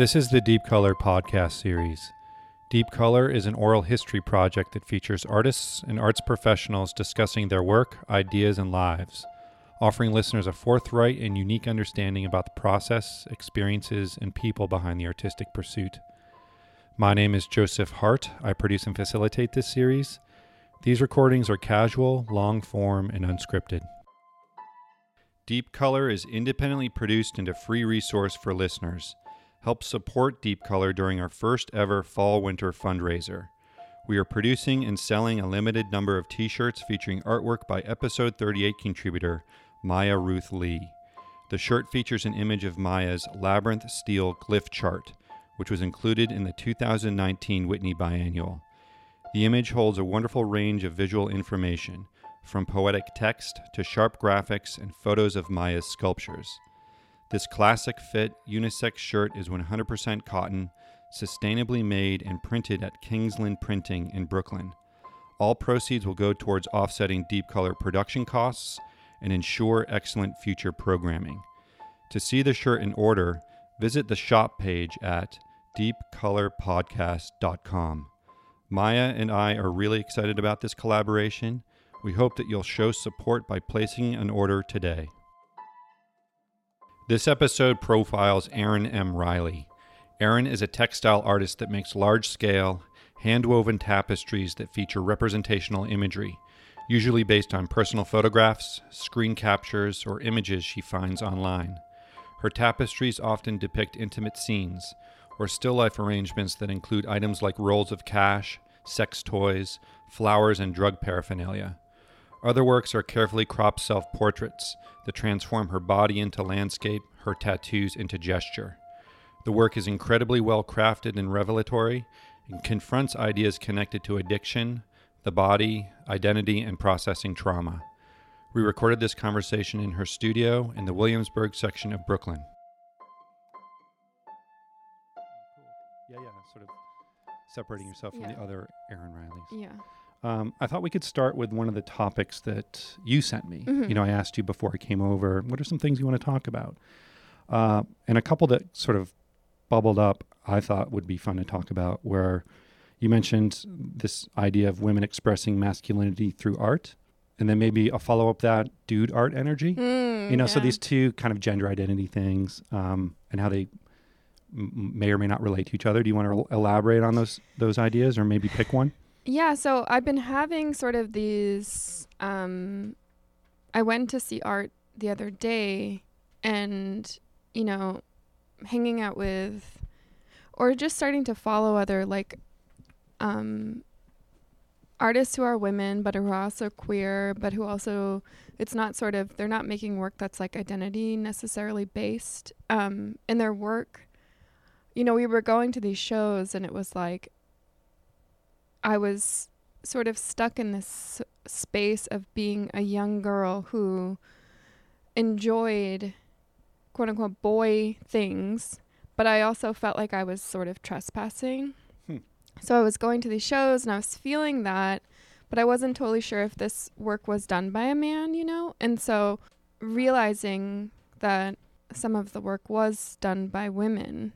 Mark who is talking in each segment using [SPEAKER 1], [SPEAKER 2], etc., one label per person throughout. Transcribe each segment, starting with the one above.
[SPEAKER 1] This is the Deep Color podcast series. Deep Color is an oral history project that features artists and arts professionals discussing their work, ideas, and lives, offering listeners a forthright and unique understanding about the process, experiences, and people behind the artistic pursuit. My name is Joseph Hart. I produce and facilitate this series. These recordings are casual, long form, and unscripted. Deep Color is independently produced and a free resource for listeners. Help support Deep Color during our first ever fall winter fundraiser. We are producing and selling a limited number of t shirts featuring artwork by episode 38 contributor Maia Ruth Lee. The shirt features an image of Maia's labyrinth steel glyph chart, which was included in the 2019 Whitney Biennial. The image holds a wonderful range of visual information, from poetic text to sharp graphics and photos of Maia's sculptures. This classic fit unisex shirt is 100% cotton, sustainably made and printed at Kingsland Printing in Brooklyn. All proceeds will go towards offsetting Deep Color production costs and ensure excellent future programming. To see the shirt in order, visit the shop page at deepcolorpodcast.com. Maia and I are really excited about this collaboration. We hope that you'll show support by placing an order today. This episode profiles Erin M. Riley. Erin is a textile artist that makes large scale, hand woven tapestries that feature representational imagery, usually based on personal photographs, screen captures, or images she finds online. Her tapestries often depict intimate scenes, or still life arrangements that include items like rolls of cash, sex toys, flowers, and drug paraphernalia. Other works are carefully cropped self portraits that transform her body into landscape, her tattoos into gesture. The work is incredibly well crafted and revelatory and confronts ideas connected to addiction, the body, identity, and processing trauma. We recorded this conversation in her studio in the Williamsburg section of Brooklyn. Yeah, yeah, sort of separating yourself from
[SPEAKER 2] Yeah.
[SPEAKER 1] the other Erin Rileys.
[SPEAKER 2] Yeah.
[SPEAKER 1] Um, I thought we could start with one of the topics that you sent me.
[SPEAKER 2] Mhm.
[SPEAKER 1] You know, I asked you before I came over, what are some things you want to talk about? Uh, and a couple that sort of bubbled up, I thought would be fun to talk about, where you mentioned this idea of women expressing masculinity through art, and then maybe a follow up that dude art energy.
[SPEAKER 2] Mm,
[SPEAKER 1] you know, so these two kind of gender identity things um, and how they m- may or may not relate to each other. Do you want to elaborate on those those ideas, or maybe pick one?
[SPEAKER 2] Yeah, so I've been having sort of these um I went to see art the other day and you know, hanging out with or just starting to follow other like um artists who are women but who are also queer but who also it's not sort of they're not making work that's like identity necessarily based um in their work. You know we were going to these shows and it was like I was sort of stuck in this space of being a young girl who enjoyed quote unquote boy things, but I also felt like I was sort of trespassing.
[SPEAKER 1] Hmm.
[SPEAKER 2] So I was going to these shows and I was feeling that, but I wasn't totally sure if this work was done by a man, you know? And so realizing that some of the work was done by women,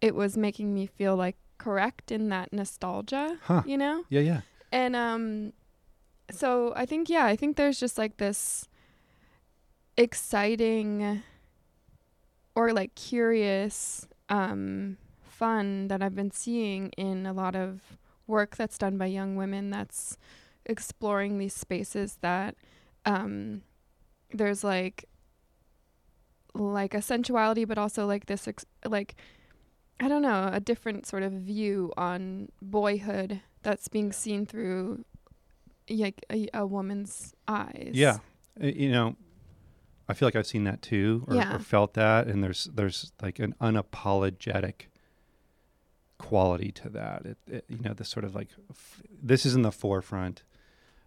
[SPEAKER 2] it was making me feel like correct in that nostalgia,
[SPEAKER 1] Huh.
[SPEAKER 2] you know?
[SPEAKER 1] Yeah, yeah.
[SPEAKER 2] And um so I think yeah, I think there's just like this exciting or like curious um fun that I've been seeing in a lot of work that's done by young women that's exploring these spaces that um there's like like a sensuality but also like this ex- like I don't know, a different sort of view on boyhood that's being seen through like a, a woman's eyes.
[SPEAKER 1] Yeah, Uh, you know, I feel like I've seen that too, or,
[SPEAKER 2] Yeah.
[SPEAKER 1] or felt that, and there's there's like an unapologetic quality to that. It, it you know, this sort of like f- this is in the forefront.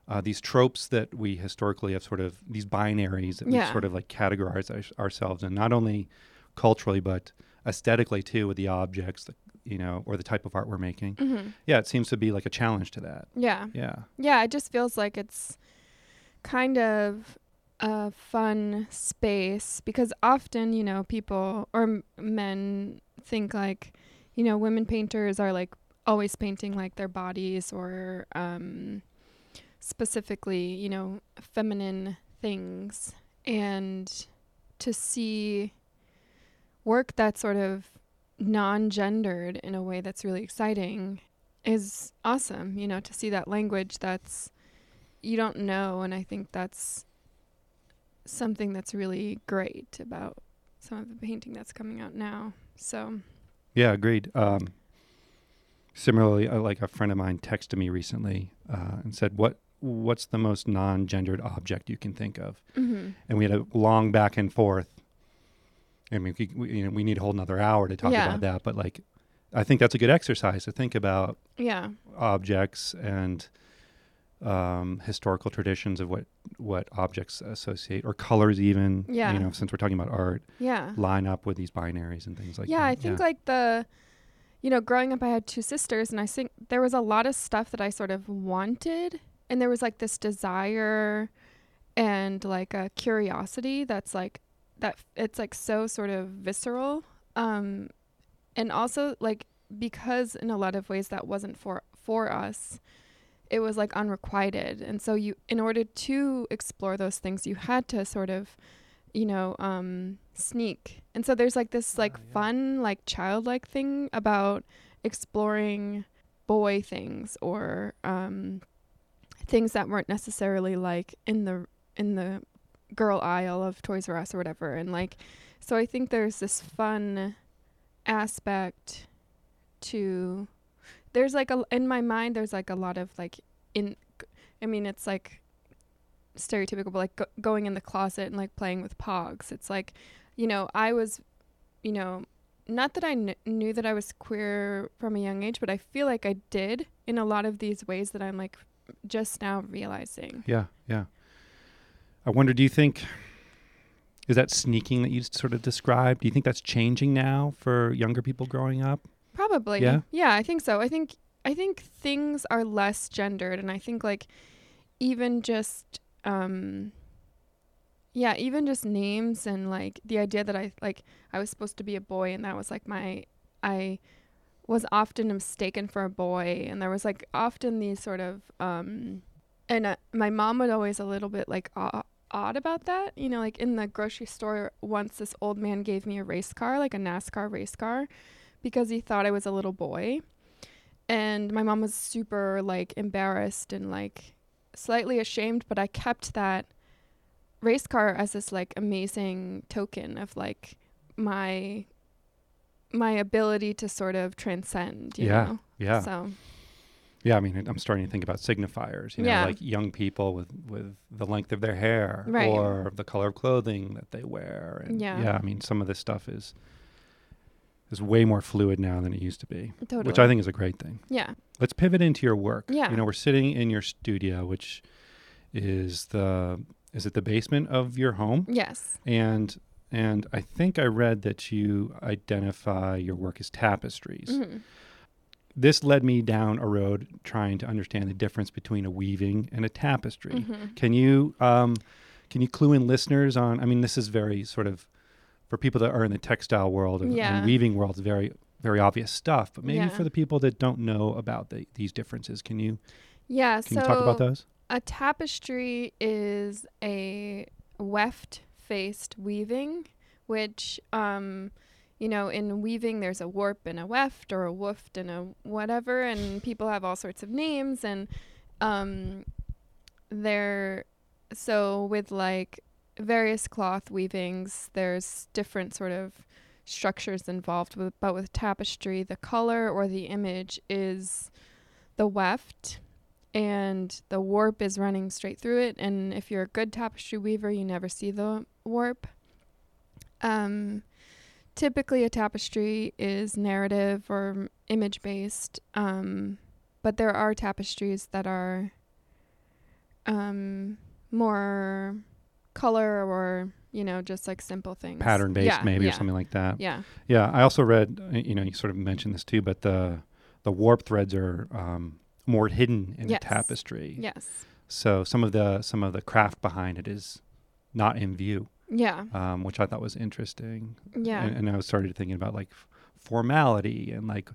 [SPEAKER 1] Uh, these tropes that we historically have sort of these binaries that we sort of like categorize our, ourselves in, not only culturally but aesthetically too, with the objects, you know, or the type of art we're making.
[SPEAKER 2] hmm
[SPEAKER 1] Yeah, it seems to be like a challenge to that.
[SPEAKER 2] Yeah.
[SPEAKER 1] Yeah.
[SPEAKER 2] Yeah, it just feels like it's kind of a fun space because often, you know, people or m- men think like, you know, women painters are like always painting like their bodies or um, specifically, you know, feminine things. And to see work that's sort of non gendered in a way that's really exciting is awesome, you know, to see that language that's you don't know. And I think that's something that's really great about some of the painting that's coming out now. So,
[SPEAKER 1] Yeah, agreed. Um, similarly, uh, like a friend of mine texted me recently uh, and said, "What what's the most non-gendered object you can think of?"
[SPEAKER 2] mhm.
[SPEAKER 1] And we had a long back and forth. I mean, we, we, you know, we need a whole another hour to talk
[SPEAKER 2] Yeah.
[SPEAKER 1] about that, but like, I think that's a good exercise to think about
[SPEAKER 2] yeah,
[SPEAKER 1] objects and um, historical traditions of what what objects associate or colors even.
[SPEAKER 2] Yeah.
[SPEAKER 1] You know, since we're talking about art,
[SPEAKER 2] yeah.
[SPEAKER 1] line up with these binaries and things like that.
[SPEAKER 2] yeah,
[SPEAKER 1] that.
[SPEAKER 2] I think like the, you know, growing up, I had two sisters, and I think there was a lot of stuff that I sort of wanted, and there was like this desire, and like a curiosity that's like that. It's like so sort of visceral, um, and also like because in a lot of ways that wasn't for for us. It was like unrequited, and so you, in order to explore those things, you had to sort of you know, um, sneak. And so there's like this like
[SPEAKER 1] Ah, yeah.
[SPEAKER 2] fun, like childlike thing about exploring boy things or um, things that weren't necessarily like in the in the girl aisle of Toys R Us or whatever. And like, so I think there's this fun aspect to. There's like a in my mind. There's like a lot of like in. I mean, it's like stereotypical, but like go- going in the closet and like playing with pogs. It's like, you know, I was, you know, not that I kn- knew that I was queer from a young age, but I feel like I did in a lot of these ways that I'm like just now realizing.
[SPEAKER 1] Yeah, yeah. I wonder, do you think is that sneaking that you sort of described? Do you think that's changing now for younger people growing up?
[SPEAKER 2] Probably.
[SPEAKER 1] Yeah?
[SPEAKER 2] Yeah, I think so. I think I think things are less gendered and I think like even just um yeah, even just names and like the idea that I like I was supposed to be a boy and that was like my I was often mistaken for a boy and there was like often these sort of um and uh, my mom would always a little bit like odd about that you know like in the grocery store once this old man gave me a race car like a NASCAR race car because he thought I was a little boy. And my mom was super like embarrassed and like slightly ashamed, but I kept that race car as this like amazing token of like my my ability to sort of transcend, you
[SPEAKER 1] Yeah,
[SPEAKER 2] know.
[SPEAKER 1] Yeah,
[SPEAKER 2] So
[SPEAKER 1] yeah. I mean, I'm starting to think about signifiers. You know,
[SPEAKER 2] Yeah.
[SPEAKER 1] like young people with with the length of their hair
[SPEAKER 2] Right.
[SPEAKER 1] or the color of clothing that they wear. And
[SPEAKER 2] Yeah.
[SPEAKER 1] yeah. I mean, some of this stuff is is way more fluid now than it used to be,
[SPEAKER 2] totally.
[SPEAKER 1] which I think is a great thing.
[SPEAKER 2] Yeah.
[SPEAKER 1] Let's pivot into your work.
[SPEAKER 2] Yeah.
[SPEAKER 1] You know, we're sitting in your studio, which is the is it the basement of your home?
[SPEAKER 2] Yes.
[SPEAKER 1] And and I think I read that you identify your work as tapestries.
[SPEAKER 2] Mhm.
[SPEAKER 1] This led me down a road trying to understand the difference between a weaving and a tapestry.
[SPEAKER 2] Mhm.
[SPEAKER 1] Can you um, can you clue in listeners on? I mean, this is very sort of for people that are in the textile world and,
[SPEAKER 2] Yeah.
[SPEAKER 1] and weaving world, it's very very obvious stuff. But maybe
[SPEAKER 2] Yeah.
[SPEAKER 1] for the people that don't know about the, these differences, can you
[SPEAKER 2] Yeah,
[SPEAKER 1] can
[SPEAKER 2] so
[SPEAKER 1] you talk about those?
[SPEAKER 2] A tapestry is a weft faced weaving, which, um, you know, in weaving, there's a warp and a weft or a woofed and a whatever, and people have all sorts of names. And um, they're so with like various cloth weavings, there's different sort of structures involved with, but with tapestry, the color or the image is the weft and the warp is running straight through it. And if you're a good tapestry weaver, you never see the warp. Um, typically, a tapestry is narrative or image based, um, but there are tapestries that are um, more color or you know just like simple things,
[SPEAKER 1] Pattern based,
[SPEAKER 2] Yeah,
[SPEAKER 1] maybe,
[SPEAKER 2] yeah,
[SPEAKER 1] or something like that.
[SPEAKER 2] Yeah,
[SPEAKER 1] Yeah, I also read. uh, You know, you sort of mentioned this too, but the the warp threads are um, more hidden in
[SPEAKER 2] Yes.
[SPEAKER 1] the tapestry.
[SPEAKER 2] yes,
[SPEAKER 1] So some of the some of the craft behind it is not in view,
[SPEAKER 2] yeah,
[SPEAKER 1] um, which I thought was interesting.
[SPEAKER 2] yeah,
[SPEAKER 1] And, and I was started thinking about like f- formality and like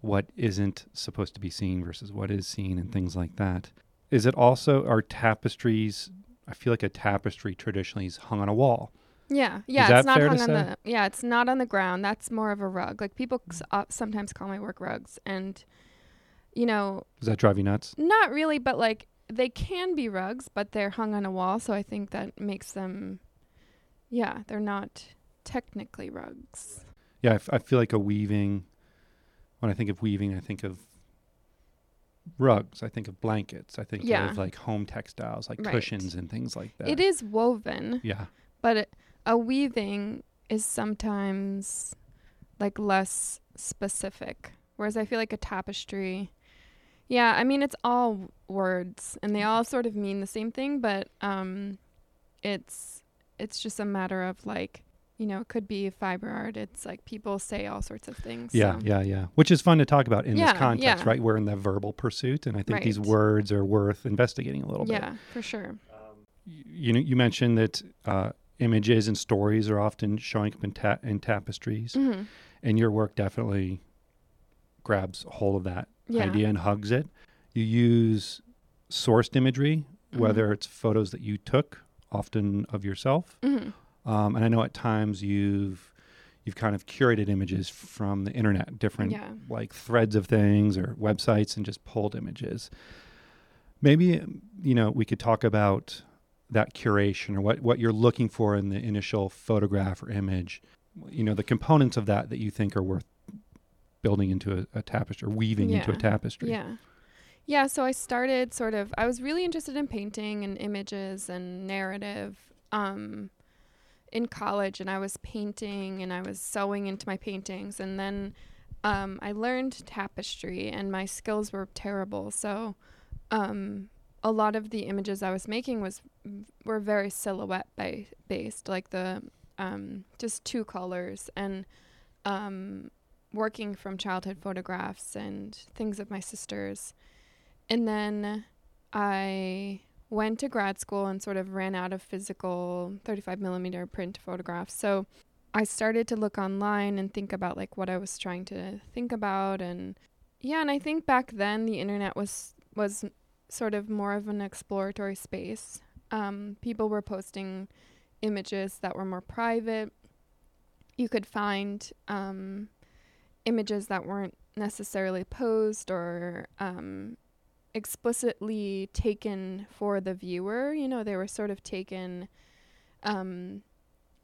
[SPEAKER 1] what isn't supposed to be seen versus what is seen and things like that. Is it also are tapestries? I feel like a tapestry traditionally is hung on a wall.
[SPEAKER 2] Yeah, yeah,
[SPEAKER 1] that
[SPEAKER 2] it's not
[SPEAKER 1] fair
[SPEAKER 2] hung on
[SPEAKER 1] say?
[SPEAKER 2] the yeah, it's not on the ground. That's more of a rug. Like people s- uh, sometimes call my work rugs, and you know,
[SPEAKER 1] Does that drive you nuts?
[SPEAKER 2] not really, but like they can be rugs, but they're hung on a wall, so I think that makes them, yeah, they're not technically rugs.
[SPEAKER 1] Yeah, I, f- I feel like a weaving. When I think of weaving, I think of rugs. I think of blankets. I think
[SPEAKER 2] Yeah.
[SPEAKER 1] of like home textiles, like
[SPEAKER 2] Right.
[SPEAKER 1] cushions and things like that.
[SPEAKER 2] It is woven,
[SPEAKER 1] Yeah,
[SPEAKER 2] but it, a weaving is sometimes like less specific, whereas I feel like a tapestry. Yeah, I mean it's all words and they all sort of mean the same thing, but um it's it's just a matter of like, you know, it could be fiber art. It's like people say all sorts of things.
[SPEAKER 1] yeah,
[SPEAKER 2] so-
[SPEAKER 1] yeah, yeah. Which is fun to talk about in
[SPEAKER 2] Yeah,
[SPEAKER 1] this context,
[SPEAKER 2] yeah.
[SPEAKER 1] right? We're in the verbal pursuit, and I think these words are worth investigating a little bit.
[SPEAKER 2] Yeah, for sure.
[SPEAKER 1] Y- You know, you mentioned that uh, images and stories are often showing up in, ta- in tapestries,
[SPEAKER 2] hmm
[SPEAKER 1] and your work definitely grabs hold of that
[SPEAKER 2] Yeah.
[SPEAKER 1] idea and hugs it. You use sourced imagery,
[SPEAKER 2] Mhm.
[SPEAKER 1] whether it's photos that you took, often of yourself,
[SPEAKER 2] hmm
[SPEAKER 1] um, and I know at times you've you've kind of curated images from the internet, different
[SPEAKER 2] Yeah.
[SPEAKER 1] like threads of things or websites, and just pulled images. Maybe you know we could talk about that curation or what what you're looking for in the initial photograph or image. You know the components of that that you think are worth building into a, a tapestry or weaving into a tapestry.
[SPEAKER 2] Yeah. Yeah, so I started sort of I was really interested in painting and images and narrative um in college and I was painting and I was sewing into my paintings and then um I learned tapestry and my skills were terrible. So um a lot of the images I was making was were very silhouette ba- based like the um just two colors and um working from childhood photographs and things of my sisters. And then I went to grad school and sort of ran out of physical 35 millimeter print photographs. So I started to look online and think about like what I was trying to think about and yeah, and I think back then the internet was was sort of more of an exploratory space. Um, people were posting images that were more private. You could find um, images that weren't necessarily posed or um, explicitly taken for the viewer. You know, they were sort of taken um,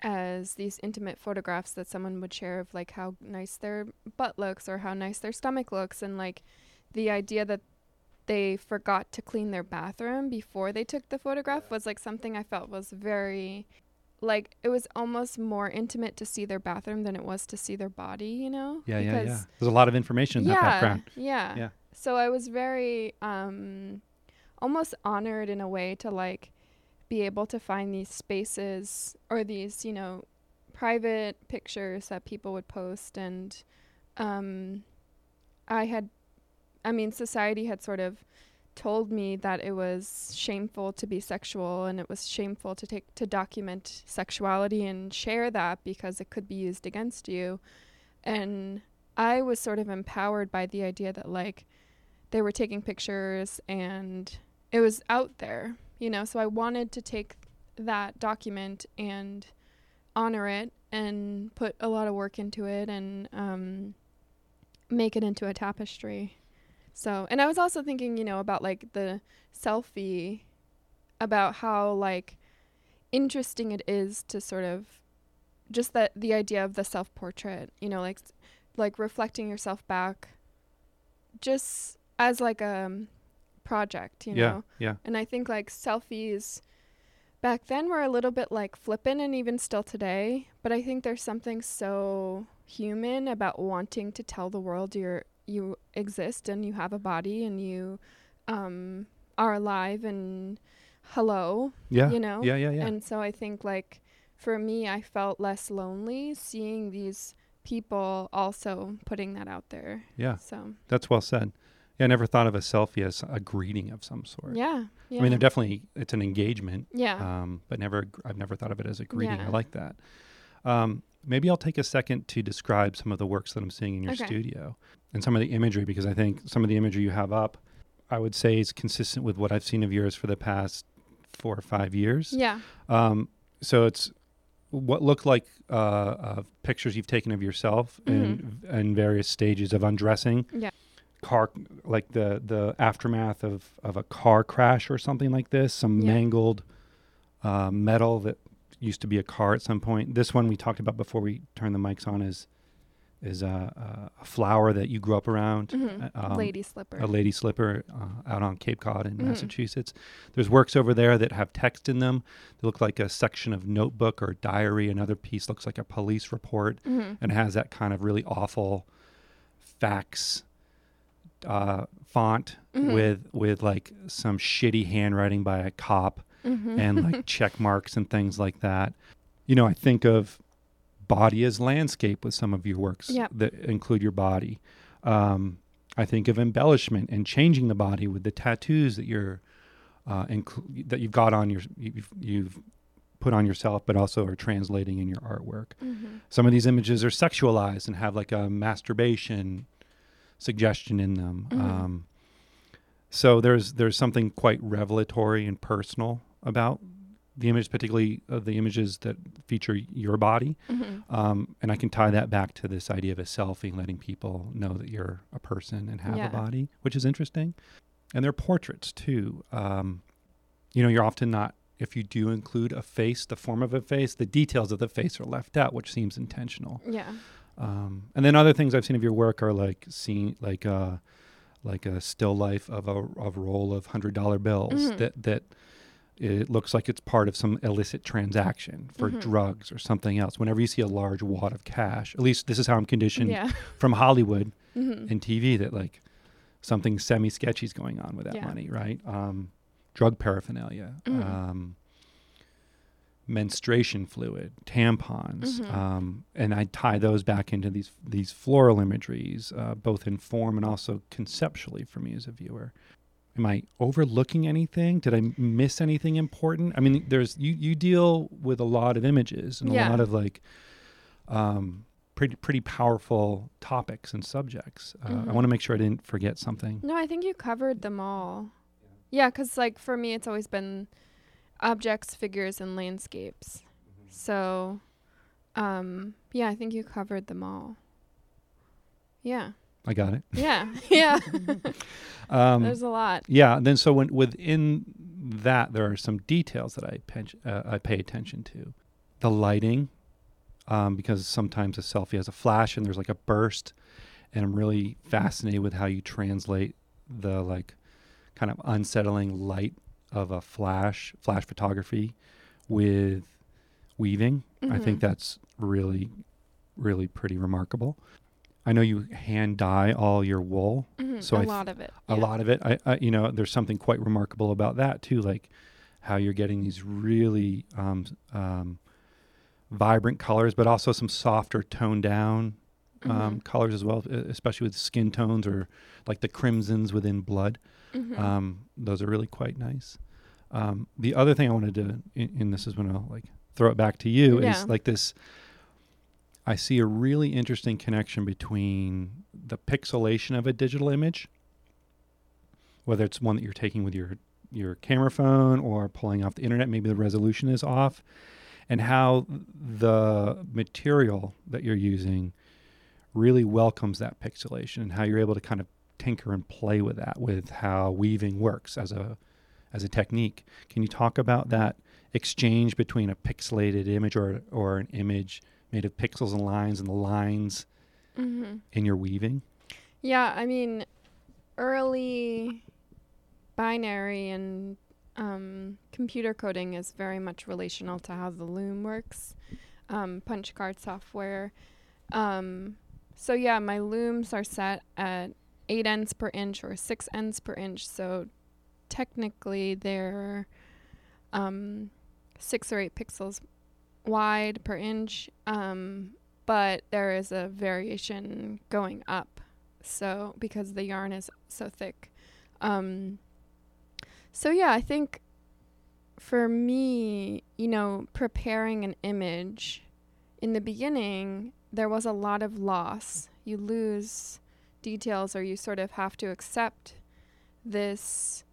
[SPEAKER 2] as these intimate photographs that someone would share of like how nice their butt looks or how nice their stomach looks, and like the idea that they forgot to clean their bathroom before they took the photograph was like something I felt was very like it was almost more intimate to see their bathroom than it was to see their body, you know?
[SPEAKER 1] yeah, yeah, yeah. There's a lot of information in
[SPEAKER 2] yeah,
[SPEAKER 1] that background.
[SPEAKER 2] Yeah.
[SPEAKER 1] Yeah.
[SPEAKER 2] So I was very um almost honored in a way to like be able to find these spaces or these, you know, private pictures that people would post. And um I had I mean society had sort of told me that it was shameful to be sexual and it was shameful to take to document sexuality and share that because it could be used against you. And I was sort of empowered by the idea that like they were taking pictures and it was out there, you know. So I wanted to take that document and honor it and put a lot of work into it and um, make it into a tapestry. So, and I was also thinking, you know, about like the selfie, about how like interesting it is to sort of just that the idea of the self portrait, you know, like like reflecting yourself back just as like a um, project, you
[SPEAKER 1] yeah,
[SPEAKER 2] know.
[SPEAKER 1] yeah.
[SPEAKER 2] And I think like selfies back then were a little bit like flippant and even still today, but I think there's something so human about wanting to tell the world you're you exist and you have a body and you um are alive and hello,
[SPEAKER 1] Yeah.
[SPEAKER 2] you know.
[SPEAKER 1] Yeah, yeah, yeah.
[SPEAKER 2] And so I think like for me I felt less lonely seeing these people also putting that out there.
[SPEAKER 1] yeah.
[SPEAKER 2] So
[SPEAKER 1] That's well said. Yeah, I never thought of a selfie as a greeting of some sort.
[SPEAKER 2] yeah. Yeah.
[SPEAKER 1] I mean, they're definitely it's an engagement,
[SPEAKER 2] yeah.
[SPEAKER 1] um, but never I've never thought of it as a greeting. I like that. Um, maybe I'll take a second to describe some of the works that I'm seeing in your
[SPEAKER 2] Okay.
[SPEAKER 1] studio and some of the imagery because I think some of the imagery you have up, I would say, is consistent with what I've seen of yours for the past four or five years.
[SPEAKER 2] Yeah.
[SPEAKER 1] Um, so it's what look like uh, uh, pictures you've taken of yourself in, in various stages of undressing.
[SPEAKER 2] Yeah.
[SPEAKER 1] Car, like the the aftermath of of a car crash or something like this. Some
[SPEAKER 2] Yeah.
[SPEAKER 1] mangled uh, metal that used to be a car at some point. This one we talked about before we turned the mics on is is a, a flower that you grew up around.
[SPEAKER 2] Mhm.
[SPEAKER 1] um,
[SPEAKER 2] Lady slipper.
[SPEAKER 1] a lady slipper uh, out on Cape Cod in
[SPEAKER 2] Mhm.
[SPEAKER 1] Massachusetts. There's works over there that have text in them. They look like a section of notebook or diary. Another piece looks like a police report
[SPEAKER 2] hmm
[SPEAKER 1] and has that kind of really awful fax uh, font
[SPEAKER 2] Mhm.
[SPEAKER 1] with with like some shitty handwriting by a cop
[SPEAKER 2] hmm
[SPEAKER 1] and like check marks and things like that. You know, I think of body as landscape with some of your works
[SPEAKER 2] Yep.
[SPEAKER 1] that include your body. Um, I think of embellishment and changing the body with the tattoos that you're uh, inclu- that you've got on your you've, you've put on yourself, but also are translating in your artwork.
[SPEAKER 2] hmm
[SPEAKER 1] Some of these images are sexualized and have like a masturbation suggestion in them.
[SPEAKER 2] Mhm.
[SPEAKER 1] Um, so there's there's something quite revelatory and personal about the image, particularly of the images that feature your body.
[SPEAKER 2] hmm
[SPEAKER 1] Um, and I can tie that back to this idea of a selfie, letting people know that you're a person and have
[SPEAKER 2] Yeah.
[SPEAKER 1] a body, which is interesting. And they're portraits too. Um, you know, you're often not, if you do include a face, the form of a face, the details of the face are left out, which seems intentional.
[SPEAKER 2] Yeah.
[SPEAKER 1] Um, and then other things I've seen of your work are like seeing like a like a still life of a of a roll of hundred dollar bills
[SPEAKER 2] Mhm.
[SPEAKER 1] that that it looks like it's part of some illicit transaction for
[SPEAKER 2] Mhm.
[SPEAKER 1] drugs or something else. Whenever you see a large wad of cash, at least this is how I'm conditioned
[SPEAKER 2] Yeah.
[SPEAKER 1] from Hollywood
[SPEAKER 2] hmm
[SPEAKER 1] and TV that like something semi sketchy is going on with that
[SPEAKER 2] Yeah.
[SPEAKER 1] money, right? Um, drug paraphernalia,
[SPEAKER 2] Mhm.
[SPEAKER 1] um, menstruation fluid, tampons,
[SPEAKER 2] Mhm.
[SPEAKER 1] um, and I tie those back into these these floral imageries, uh, both in form and also conceptually for me as a viewer. Am I overlooking anything? Did I miss anything important? I mean, there's you you deal with a lot of images and
[SPEAKER 2] Yeah.
[SPEAKER 1] a lot of like um, pretty pretty powerful topics and subjects. Uh, I
[SPEAKER 2] Mhm.
[SPEAKER 1] want to make sure I didn't forget something.
[SPEAKER 2] No, I think you covered them all. Yeah, because like for me, it's always been objects, figures, and landscapes. So, um, yeah, I think you covered them all. Yeah,
[SPEAKER 1] I got it.
[SPEAKER 2] yeah, yeah.
[SPEAKER 1] Um,
[SPEAKER 2] There's a lot.
[SPEAKER 1] yeah. Then so when, within that, there are some details that I pen- uh, I pay attention to. The lighting, um, because sometimes a selfie has a flash and there's like a burst, and I'm really fascinated with how you translate the like kind of unsettling light of a flash flash photography with weaving. I think
[SPEAKER 2] Mhm.
[SPEAKER 1] that's really, really pretty remarkable. I know you hand dye all your wool,
[SPEAKER 2] Mhm,
[SPEAKER 1] so
[SPEAKER 2] a
[SPEAKER 1] th-
[SPEAKER 2] lot of it.
[SPEAKER 1] a
[SPEAKER 2] yeah.
[SPEAKER 1] lot of it. I, I, you know, there's something quite remarkable about that too, like how you're getting these really um, um, vibrant colors, but also some softer, toned down um,
[SPEAKER 2] Mhm,
[SPEAKER 1] colors as well, especially with skin tones or like the crimsons within blood.
[SPEAKER 2] mhm.
[SPEAKER 1] Um, those are really quite nice. Um, the other thing I wanted to, and and this is when I'll like throw it back to you,
[SPEAKER 2] Yeah.
[SPEAKER 1] is like this. I see a really interesting connection between the pixelation of a digital image, whether it's one that you're taking with your your camera phone or pulling off the internet, maybe the resolution is off, and how the material that you're using really welcomes that pixelation and how you're able to kind of tinker and play with that with how weaving works as a as a technique. Can you talk about that exchange between a pixelated image or or an image made of pixels and lines and the lines
[SPEAKER 2] Mhm.
[SPEAKER 1] in your weaving?
[SPEAKER 2] Yeah, I mean, early binary and um, computer coding is very much relational to how the loom works, um, punch card software. Um, so, yeah, my looms are set at eight ends per inch or six ends per inch. So, technically, they're um, six or eight pixels wide per inch. Um, but there is a variation going up so because the yarn is so thick um so yeah i think for me you know preparing an image in the beginning, there was a lot of loss. You lose details, or you sort of have to accept this,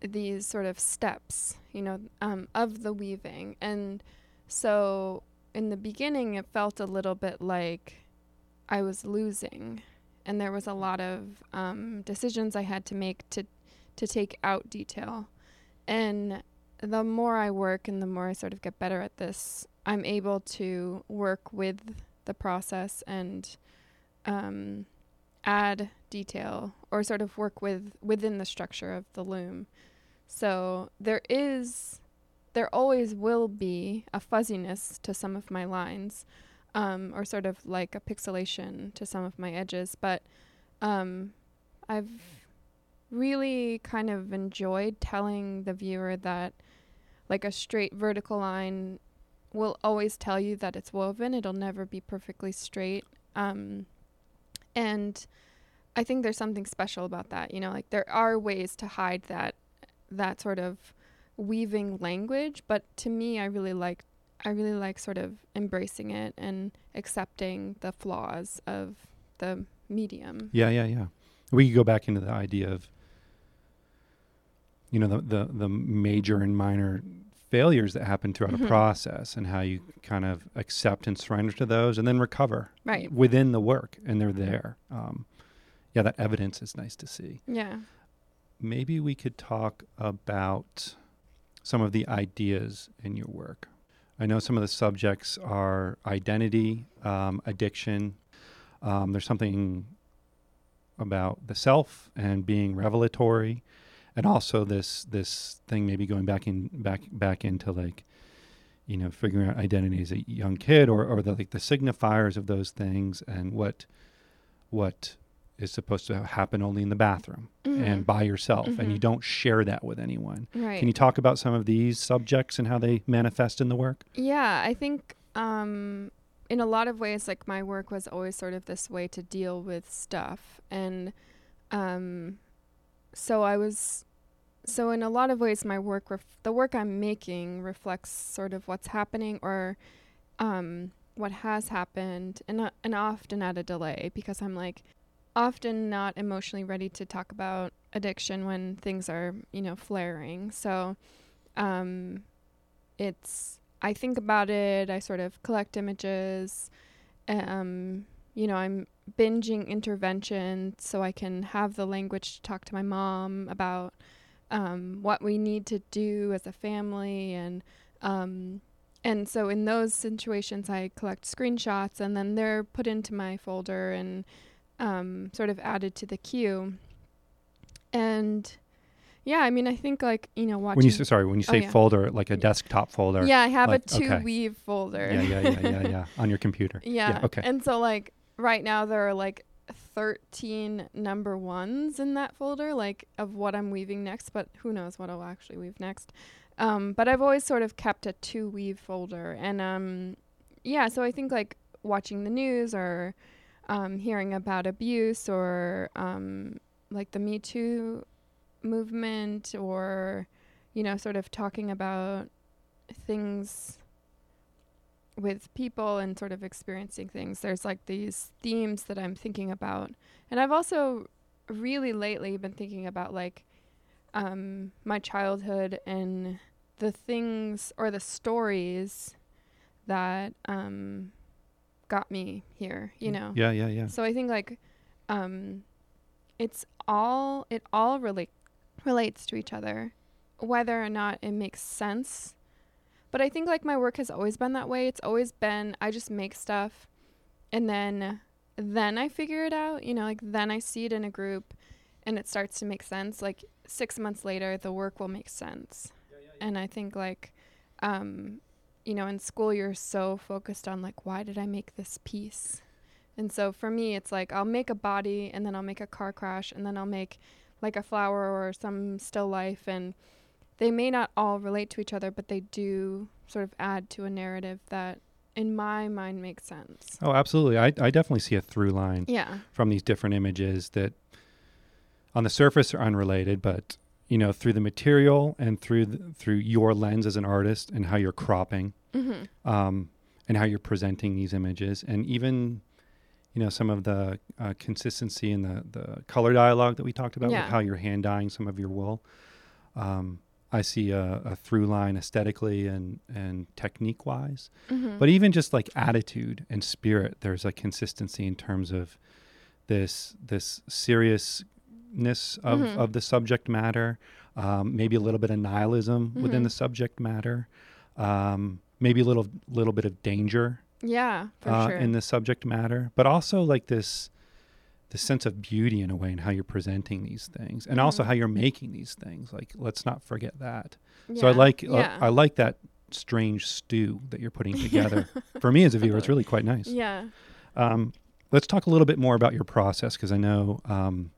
[SPEAKER 2] these sort of steps, you know, um, of the weaving. And so in the beginning, it felt a little bit like I was losing. And there was a lot of um, decisions I had to make to, to take out detail. And the more I work and the more I sort of get better at this, I'm able to work with the process and um, add detail or sort of work with within the structure of the loom. So there is, there always will be a fuzziness to some of my lines, um, or sort of like a pixelation to some of my edges, but um, I've really kind of enjoyed telling the viewer that like a straight vertical line will always tell you that it's woven. It'll never be perfectly straight. Um, and I think there's something special about that. You know, like there are ways to hide that that sort of weaving language, but to me, I really like I really like sort of embracing it and accepting the flaws of the medium.
[SPEAKER 1] Yeah, yeah, yeah. We could go back into the idea of you know the the, the major and minor failures that happen throughout
[SPEAKER 2] Mhm.
[SPEAKER 1] a process and how you kind of accept and surrender to those and then recover
[SPEAKER 2] Right.
[SPEAKER 1] within the work and they're there um, yeah that evidence is nice to see
[SPEAKER 2] Yeah.
[SPEAKER 1] maybe we could talk about some of the ideas in your work i know some of the subjects are identity um, addiction um, there's something about the self and being revelatory and also this this thing maybe going back in back back into like you know figuring out identity as a young kid or or the like the signifiers of those things and what what is supposed to happen only in the bathroom
[SPEAKER 2] Mhm.
[SPEAKER 1] and by yourself and you
[SPEAKER 2] Mhm.
[SPEAKER 1] don't share that with anyone
[SPEAKER 2] right.
[SPEAKER 1] can you talk about some of these subjects and how they manifest in the work
[SPEAKER 2] Yeah, I think um, in a lot of ways, like my work was always sort of this way to deal with stuff, and um, so I was. So in a lot of ways, my work, ref- the work I'm making, reflects sort of what's happening or um, what has happened, and uh, and often at a delay because I'm like often not emotionally ready to talk about addiction when things are you know flaring. So um, it's I think about it. I sort of collect images. Um, you know, I'm binging intervention so I can have the language to talk to my mom about um, what we need to do as a family, and um, and so in those situations, I collect screenshots, and then they're put into my folder and um, sort of added to the queue. And yeah, I mean, I think like you know watching.
[SPEAKER 1] when you say sorry when you
[SPEAKER 2] Oh,
[SPEAKER 1] say
[SPEAKER 2] yeah.
[SPEAKER 1] folder like a desktop folder
[SPEAKER 2] Yeah, I have
[SPEAKER 1] like-
[SPEAKER 2] a two
[SPEAKER 1] okay.
[SPEAKER 2] weave folder.
[SPEAKER 1] yeah yeah yeah yeah yeah on your computer
[SPEAKER 2] Yeah.
[SPEAKER 1] okay.
[SPEAKER 2] And so like right now there are like 13 number ones in that folder like of what I'm weaving next, but who knows what I'll actually weave next. Um but I've always sort of kept a two weave folder and um yeah, so I think like watching the news or um hearing about abuse or um like the Me Too movement or you know sort of talking about things with people and sort of experiencing things. There's like these themes that I'm thinking about. And I've also really lately been thinking about like um, my childhood and the things or the stories that um, got me here, you know?
[SPEAKER 1] yeah yeah yeah
[SPEAKER 2] So I think like um it's all it all relate relates to each other whether or not it makes sense. But I think like my work has always been that way. It's always been I just make stuff and then then I figure it out, you know, like then I see it in a group and it starts to make sense. Like 6 months later the work will make sense. And I think like um you know, in school you're so focused on like why did I make this piece? And so for me, it's like I'll make a body and then I'll make a car crash and then I'll make like a flower or some still life. And they may not all relate to each other, but they do sort of add to a narrative that in my mind makes sense.
[SPEAKER 1] oh absolutely I, I definitely see a through line
[SPEAKER 2] Yeah.
[SPEAKER 1] from these different images that on the surface are unrelated but you know through the material and through the, through your lens as an artist and how you're cropping
[SPEAKER 2] Mm-hmm.
[SPEAKER 1] um, and how you're presenting these images, and even you know some of the uh, consistency in the the color dialogue that we talked about
[SPEAKER 2] Yeah.
[SPEAKER 1] with how you're hand dyeing some of your wool. Um, I see a, a through line aesthetically and and technique wise,
[SPEAKER 2] Mhm.
[SPEAKER 1] but even just like attitude and spirit, there's a consistency in terms of this this seriousness of,
[SPEAKER 2] Mhm.
[SPEAKER 1] of the subject matter, um, maybe a little bit of nihilism within
[SPEAKER 2] Mhm.
[SPEAKER 1] the subject matter, um, maybe a little little bit of danger
[SPEAKER 2] yeah, for
[SPEAKER 1] uh,
[SPEAKER 2] sure.
[SPEAKER 1] in the subject matter, but also like this the sense of beauty in a way in how you're presenting these things, and also
[SPEAKER 2] Mhm.
[SPEAKER 1] how you're making these things. Like, let's not forget that. So I
[SPEAKER 2] Yeah,
[SPEAKER 1] like uh,
[SPEAKER 2] yeah.
[SPEAKER 1] I like that strange stew that you're putting together. For me as a viewer, it's really quite nice.
[SPEAKER 2] yeah.
[SPEAKER 1] Um, let's talk a little bit more about your process because I know, um,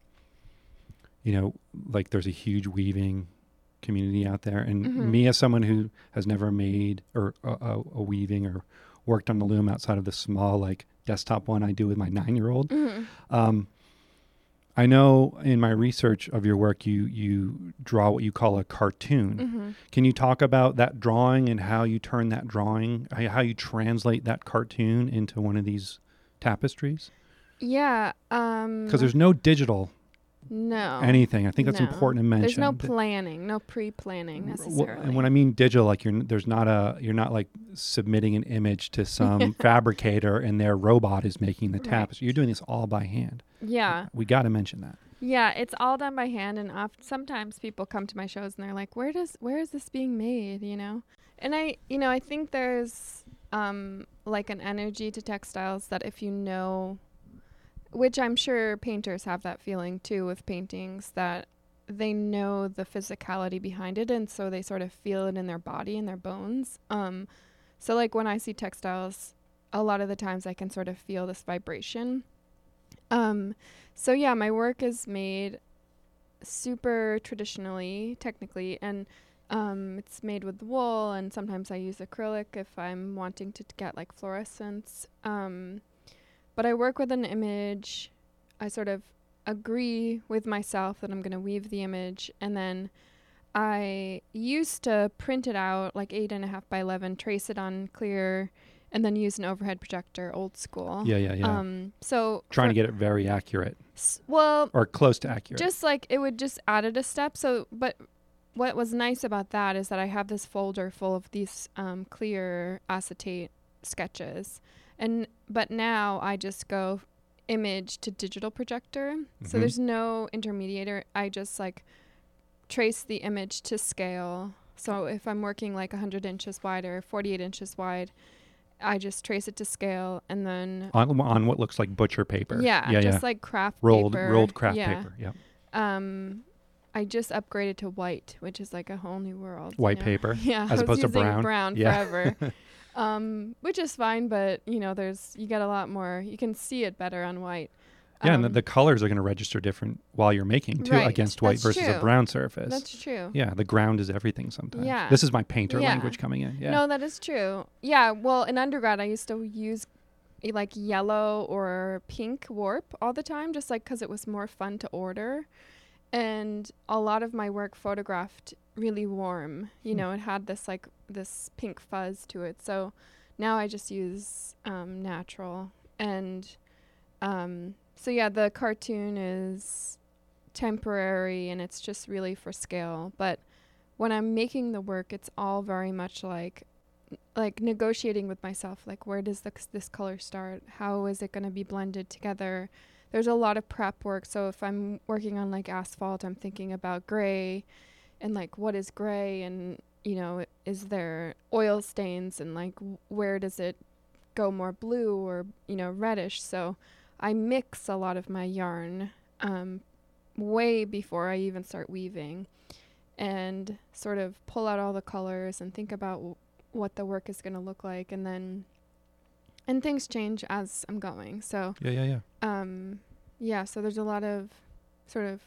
[SPEAKER 1] you know, like there's a huge weaving community out there, and
[SPEAKER 2] Mhm.
[SPEAKER 1] me as someone who has never made or a, a weaving or worked on the loom outside of the small like desktop one I do with my nine year old.
[SPEAKER 2] Mhm.
[SPEAKER 1] Um, I know in my research of your work, you you draw what you call a cartoon.
[SPEAKER 2] Mhm.
[SPEAKER 1] Can you talk about that drawing and how you turn that drawing, how you translate that cartoon into one of these tapestries?
[SPEAKER 2] Yeah. Um.
[SPEAKER 1] Because there's no digital
[SPEAKER 2] no
[SPEAKER 1] anything. I think that's
[SPEAKER 2] No.
[SPEAKER 1] important to mention.
[SPEAKER 2] There's no planning, no pre-planning necessarily.
[SPEAKER 1] and when I mean digital, like you're there's not a you're not like submitting an image to some fabricator and their robot is making the
[SPEAKER 2] Right.
[SPEAKER 1] You're doing this all by hand.
[SPEAKER 2] yeah,
[SPEAKER 1] We got to mention that.
[SPEAKER 2] yeah, it's all done by hand, and oft- sometimes people come to my shows and they're like, "Where does where is this being made?" You know, and I, you know, I think there's um like an energy to textiles that if you know, which I'm sure painters have that feeling too with paintings that they know the physicality behind it and so they sort of feel it in their body and their bones. Um so like when i see textiles a lot of the times i can sort of feel this vibration. Um so yeah my work is made super traditionally technically and um it's made with wool and sometimes i use acrylic if i'm wanting to t- get like fluorescence. Um but i work with an image i sort of agree with myself that I'm going to weave the image. And then I used to print it out like eight and a half by 11, trace it on clear, and then use an overhead projector, old school.
[SPEAKER 1] Yeah, yeah, yeah.
[SPEAKER 2] Um, so
[SPEAKER 1] Trying to get it very accurate
[SPEAKER 2] s- well,
[SPEAKER 1] or close to accurate.
[SPEAKER 2] just like it would just added a step. So, but what was nice about that is that I have this folder full of these um, clear acetate sketches, and but now I just go image to digital projector. So
[SPEAKER 1] Mhm.
[SPEAKER 2] there's no intermediator. I just like trace the image to scale. So if I'm working like 100 inches wide or 48 inches wide, I just trace it to scale and then
[SPEAKER 1] on, on what looks like butcher paper.
[SPEAKER 2] yeah,
[SPEAKER 1] yeah,
[SPEAKER 2] just
[SPEAKER 1] yeah.
[SPEAKER 2] like craft
[SPEAKER 1] rolled
[SPEAKER 2] paper.
[SPEAKER 1] rolled craft
[SPEAKER 2] yeah.
[SPEAKER 1] paper. Yeah,
[SPEAKER 2] Um, I just upgraded to white, which is like a whole new world. you
[SPEAKER 1] white
[SPEAKER 2] know?
[SPEAKER 1] paper.
[SPEAKER 2] Yeah,
[SPEAKER 1] as opposed to brown.
[SPEAKER 2] brown
[SPEAKER 1] Yeah.
[SPEAKER 2] forever. um, which is fine, but you know, there's you get a lot more. You can see it better on white.
[SPEAKER 1] Yeah, and the,
[SPEAKER 2] Um,
[SPEAKER 1] the colors are going to register different while you're making too
[SPEAKER 2] Right,
[SPEAKER 1] against white
[SPEAKER 2] that's
[SPEAKER 1] versus a brown surface.
[SPEAKER 2] that's true.
[SPEAKER 1] yeah, the ground is everything sometimes.
[SPEAKER 2] Yeah.
[SPEAKER 1] This is my painter
[SPEAKER 2] Yeah.
[SPEAKER 1] language coming in. Yeah.
[SPEAKER 2] No, that is true. Yeah, well, in undergrad, I used to use eh, like yellow or pink warp all the time, just like because it was more fun to order. And a lot of my work photographed really warm. You
[SPEAKER 1] Hmm.
[SPEAKER 2] know, it had this like this pink fuzz to it. So now I just use um, natural. And um, so, yeah, the cartoon is temporary and it's just really for scale. But when I'm making the work, it's all very much like like negotiating with myself like where does this, this color start how is it going to be blended together there's a lot of prep work. So if i'm working on like asphalt i'm thinking about gray and like what is gray and you know is there oil stains and like where does it go more blue or you know reddish? So i mix a lot of my yarn um, way before i even start weaving and sort of pull out all the colors and think about w- what the work is going to look like. And then and things change as i'm going so
[SPEAKER 1] Yeah, yeah, yeah.
[SPEAKER 2] um yeah so there's a lot of sort of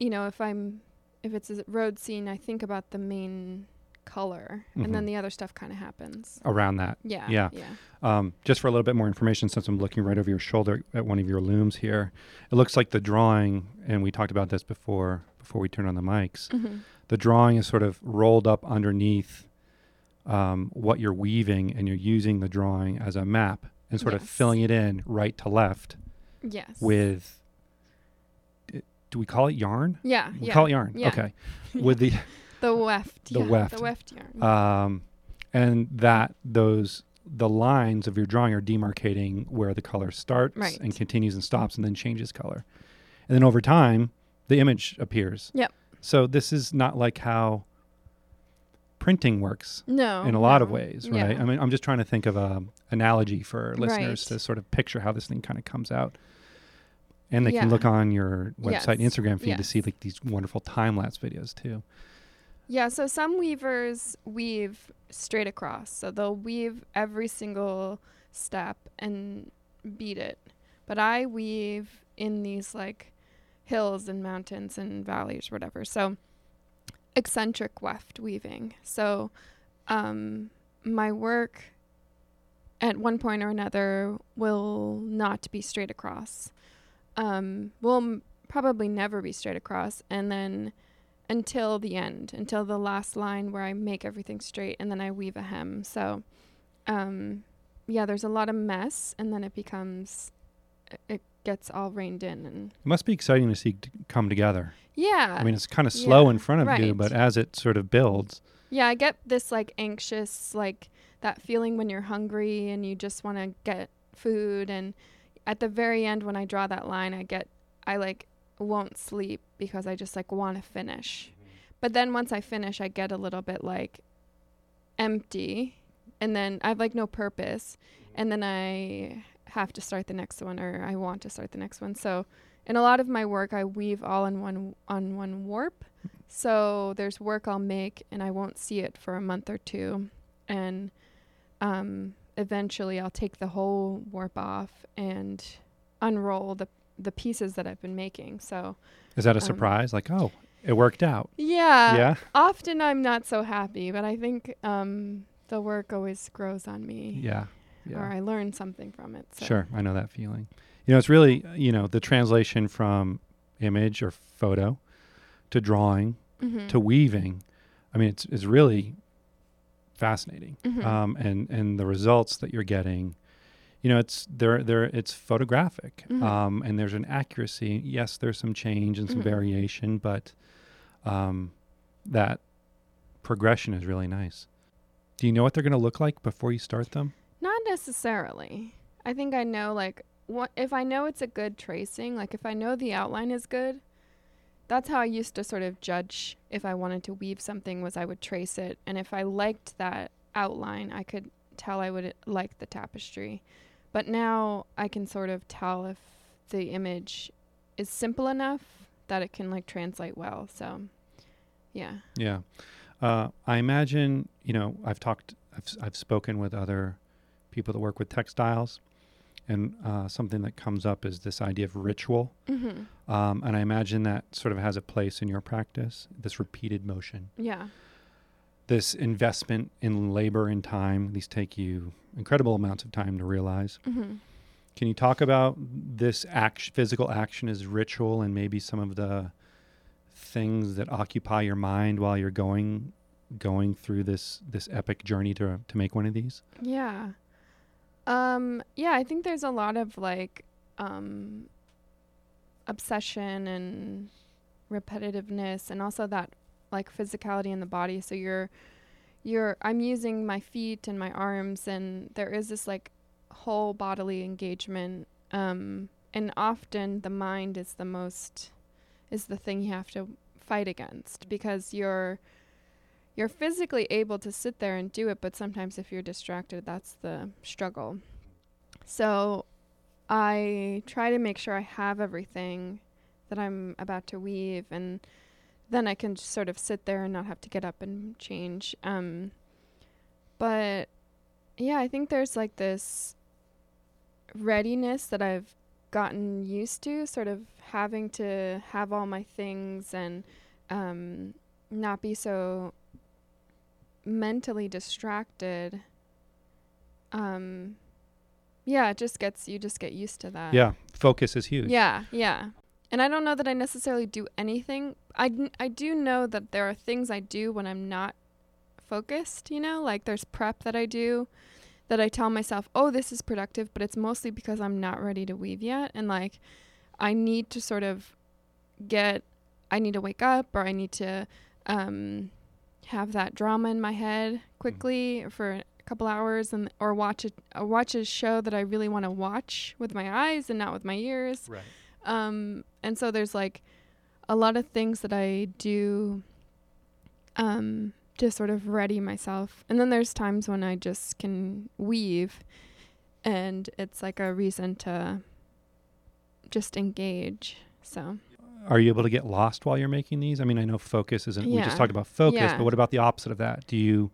[SPEAKER 2] you know if i'm if it's a road scene i think about the main color and then
[SPEAKER 1] Mhm.
[SPEAKER 2] the other stuff kind of happens
[SPEAKER 1] Around that.
[SPEAKER 2] yeah
[SPEAKER 1] Yeah.
[SPEAKER 2] yeah
[SPEAKER 1] Um, just for a little bit more information, since I'm looking right over your shoulder at one of your looms here, it looks like the drawing, and we talked about this before before we turned on the mics.
[SPEAKER 2] hmm
[SPEAKER 1] The drawing is sort of rolled up underneath um, what you're weaving and you're using the drawing as a map and sort of filling it in right to left
[SPEAKER 2] Yes.
[SPEAKER 1] with do we call it yarn?
[SPEAKER 2] yeah,
[SPEAKER 1] We
[SPEAKER 2] yeah.
[SPEAKER 1] call it yarn.
[SPEAKER 2] Yeah.
[SPEAKER 1] Okay. With the
[SPEAKER 2] the weft.
[SPEAKER 1] The
[SPEAKER 2] yeah,
[SPEAKER 1] weft.
[SPEAKER 2] The weft yarn.
[SPEAKER 1] um and that those the lines of your drawing are demarcating where the color starts
[SPEAKER 2] Right.
[SPEAKER 1] and continues and stops and then changes color. And then over time the image appears.
[SPEAKER 2] Yep.
[SPEAKER 1] So this is not like how printing works
[SPEAKER 2] no.
[SPEAKER 1] in a lot of
[SPEAKER 2] no.
[SPEAKER 1] ways,
[SPEAKER 2] Yeah.
[SPEAKER 1] right? I mean, I'm just trying to think of a analogy for listeners
[SPEAKER 2] Right.
[SPEAKER 1] to sort of picture how this thing kind of comes out. And they can look on your website and Instagram feed to see like these wonderful time lapse videos too.
[SPEAKER 2] Yeah, so some weavers weave straight across. So they'll weave every single step and beat it. But I weave in these like hills and mountains and valleys, whatever. So eccentric weft weaving. So um, my work at one point or another will not be straight across. Um, will m- probably never be straight across. And then until the end, until the last line where I make everything straight and then I weave a hem. So, um, yeah, there's a lot of mess and then it becomes, it gets all reined in. And
[SPEAKER 1] It must be exciting to see t- come together.
[SPEAKER 2] Yeah.
[SPEAKER 1] I mean, it's kind of slow
[SPEAKER 2] yeah,
[SPEAKER 1] in front of you, but as it sort of builds,
[SPEAKER 2] yeah, I get this like anxious, like that feeling when you're hungry and you just want to get food. And at the very end, when I draw that line, I get, I like won't sleep because I just like want to finish. Mm-hmm. But then once I finish, I get a little bit like empty and then I have like no purpose. Mm-hmm. And then I have to start the next one or I want to start the next one. So in a lot of my work, I weave all in one on one warp. So there's work I'll make and I won't see it for a month or two. And um, eventually I'll take the whole warp off and unroll the the pieces that I've been making. So
[SPEAKER 1] is that a
[SPEAKER 2] Um,
[SPEAKER 1] surprise? Like, oh, it worked out.
[SPEAKER 2] yeah,
[SPEAKER 1] yeah.
[SPEAKER 2] often I'm not so happy, but I think um, the work always grows on me,
[SPEAKER 1] Yeah. Yeah.
[SPEAKER 2] or I learn something from it. So.
[SPEAKER 1] Sure, I know that feeling. You know, it's really, you know, the translation from image or photo to drawing
[SPEAKER 2] Mhm.
[SPEAKER 1] to weaving. I mean, it's it's really fascinating.
[SPEAKER 2] Mhm.
[SPEAKER 1] Um, and and the results that you're getting, you know, it's there there it's photographic.
[SPEAKER 2] Mhm.
[SPEAKER 1] Um, and there's an accuracy. Yes, there's some change and some
[SPEAKER 2] Mhm.
[SPEAKER 1] variation, but um, that progression is really nice. Do you know what they're going to look like before you start them?
[SPEAKER 2] Not necessarily. I think I know like if I know it's a good tracing, like if I know the outline is good, that's how I used to sort of judge if I wanted to weave something was I would trace it and if I liked that outline, I could tell I would like the tapestry. But now I can sort of tell if the image is simple enough that it can like translate well. So yeah.
[SPEAKER 1] Yeah. Uh, I imagine, you know, I've talked, I've, I've spoken with other people that work with textiles, and uh, something that comes up is this idea of ritual.
[SPEAKER 2] Mhm.
[SPEAKER 1] Um, and I imagine that sort of has a place in your practice, this repeated motion,
[SPEAKER 2] Yeah.
[SPEAKER 1] this investment in labor and time. These take you incredible amounts of time to realize.
[SPEAKER 2] Mhm.
[SPEAKER 1] Can you talk about this act, physical action as ritual and maybe some of the things that occupy your mind while you're going going through this this epic journey to to make one of these?
[SPEAKER 2] Yeah. Um yeah, I think there's a lot of like um obsession and repetitiveness and also that like physicality in the body. So you're you're I'm using my feet and my arms and there is this like whole bodily engagement um and often the mind is the most is the thing you have to fight against because you're you're physically able to sit there and do it, but sometimes if you're distracted, that's the struggle. So I try to make sure I have everything that I'm about to weave, and then I can just sort of sit there and not have to get up and change. Um, but yeah, I think there's like this readiness that I've gotten used to, sort of having to have all my things and um, not be so mentally distracted um yeah it just gets you just get used to that
[SPEAKER 1] yeah, focus is huge.
[SPEAKER 2] yeah yeah and i don't know that i necessarily do anything I, I do know that there are things i do when i'm not focused, you know? Like there's prep that I do that I tell myself, "Oh, this is productive," but it's mostly because I'm not ready to weave yet and like I need to sort of get I need to wake up or I need to um have that drama in my head quickly for a couple hours and or watch it or watch a show that I really want to watch with my eyes and not with my ears.
[SPEAKER 1] Right.
[SPEAKER 2] Um, and so there's like a lot of things that I do um, to sort of ready myself. And then there's times when I just can weave and it's like a reason to just engage. So
[SPEAKER 1] Are you able to get lost while you're making these? I mean, I know focus isn't. We just talked about focus,
[SPEAKER 2] Yeah.
[SPEAKER 1] but what about the opposite of that? Do you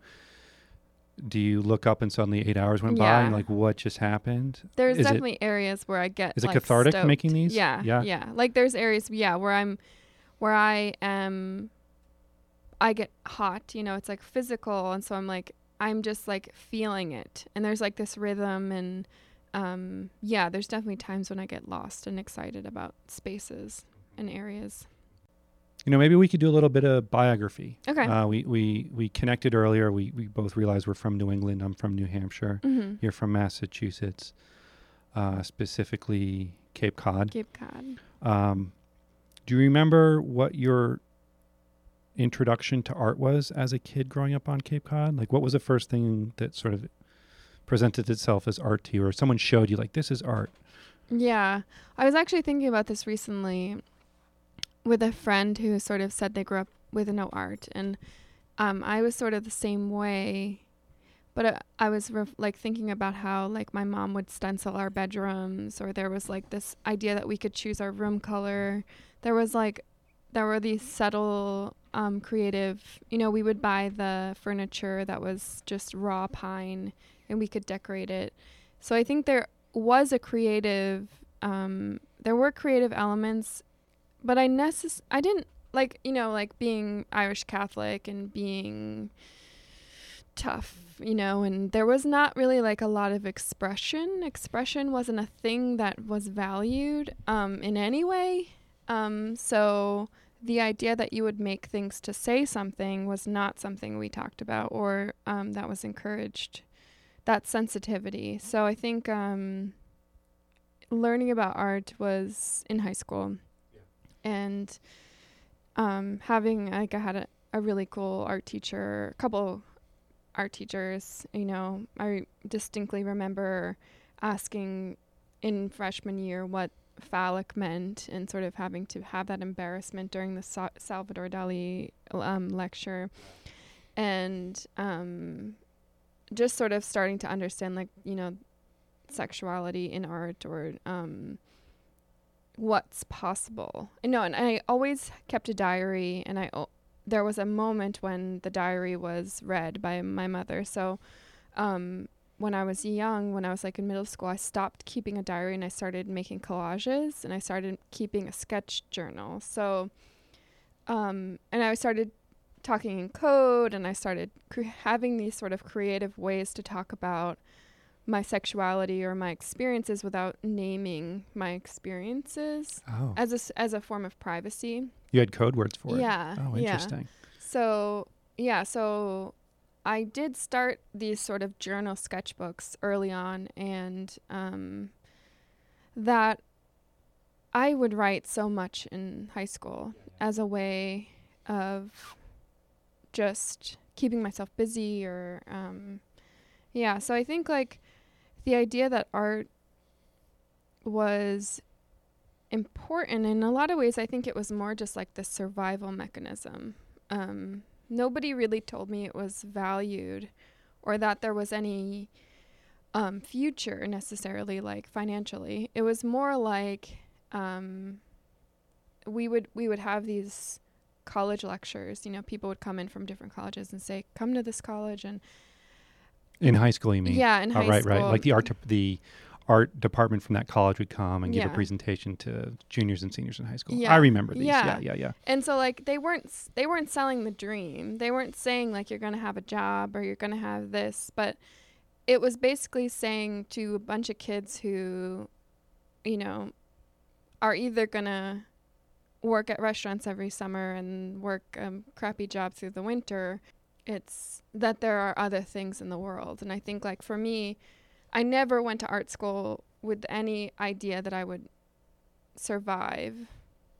[SPEAKER 1] do you look up and suddenly eight hours went by and like what just happened?
[SPEAKER 2] there's
[SPEAKER 1] Is it-
[SPEAKER 2] definitely areas where I get
[SPEAKER 1] is it cathartic
[SPEAKER 2] stoked.
[SPEAKER 1] making these?
[SPEAKER 2] Yeah,
[SPEAKER 1] Yeah?
[SPEAKER 2] yeah, Like there's areas, yeah, where I'm, where I am, I get hot. You know, it's like physical, and so I'm like, I'm just like feeling it, and there's like this rhythm, and um, yeah, there's definitely times when I get lost and excited about spaces and areas.
[SPEAKER 1] You know, maybe we could do a little bit of biography.
[SPEAKER 2] Okay.
[SPEAKER 1] Uh, we, we we connected earlier. We we both realized we're from New England. I'm from New Hampshire.
[SPEAKER 2] mm-hmm.
[SPEAKER 1] You're from Massachusetts, uh, specifically Cape Cod.
[SPEAKER 2] Cape Cod.
[SPEAKER 1] Um, do you remember what your introduction to art was as a kid growing up on Cape Cod? Like, what was the first thing that sort of presented itself as art to you, or someone showed you, like, this is art?
[SPEAKER 2] Yeah. I was actually thinking about this recently with a friend who sort of said they grew up with no art. And um, I was sort of the same way. But uh, I was ref- like thinking about how like my mom would stencil our bedrooms, or there was like this idea that we could choose our room color. There was like, there were these subtle, um, creative. You know, we would buy the furniture that was just raw pine, and we could decorate it. So I think there was a creative um there were creative elements but i necess- i didn't like you know like being irish catholic and being tough you know and there was not really like a lot of expression. Expression wasn't a thing that was valued um in any way. Um so the idea that you would make things to say something was not something we talked about or um, that was encouraged that sensitivity. So I think um, learning about art was in high school, and um, having like I had a, a really cool art teacher, a couple art teachers. You know, I distinctly remember asking in freshman year what phallic meant and sort of having to have that embarrassment during the Sa- Salvador Dali um, lecture and um, just sort of starting to understand like you know sexuality in art or um, what's possible. Know and i always kept a diary and i o- there was a moment when the diary was read by my mother. So um, when i was young when i was like in middle school i stopped keeping a diary and i started making collages and i started keeping a sketch journal. So um, and i started talking in code and I started cre- having these sort of creative ways to talk about my sexuality or my experiences without naming my experiences
[SPEAKER 1] Oh,
[SPEAKER 2] as a as a form of privacy.
[SPEAKER 1] you had code words for it.
[SPEAKER 2] Yeah.
[SPEAKER 1] Oh,
[SPEAKER 2] yeah.
[SPEAKER 1] interesting.
[SPEAKER 2] So, yeah, so I did start these sort of journal sketchbooks early on and um that I would write so much in high school as a way of just keeping myself busy or um yeah so i think like the idea that art was important in a lot of ways i think it was more just like the survival mechanism um nobody really told me it was valued or that there was any um future necessarily like financially it was more like um we would we would have these college lectures. You know, people would come in from different colleges and say, "Come to this college," and
[SPEAKER 1] In high school, you mean?
[SPEAKER 2] yeah, in
[SPEAKER 1] Oh,
[SPEAKER 2] high
[SPEAKER 1] right,
[SPEAKER 2] school,
[SPEAKER 1] right. right. Like the art, the art department from that college would come and give a presentation to juniors and seniors in high school.
[SPEAKER 2] Yeah.
[SPEAKER 1] I remember these.
[SPEAKER 2] Yeah.
[SPEAKER 1] Yeah, yeah, yeah.
[SPEAKER 2] And so like they weren't they weren't selling the dream. They weren't saying like you're going to have a job or you're going to have this, but it was basically saying to a bunch of kids who you know are either going to work at restaurants every summer and work um, crappy job through the winter it's that there are other things in the world. And I think like for me, I never went to art school with any idea that I would survive,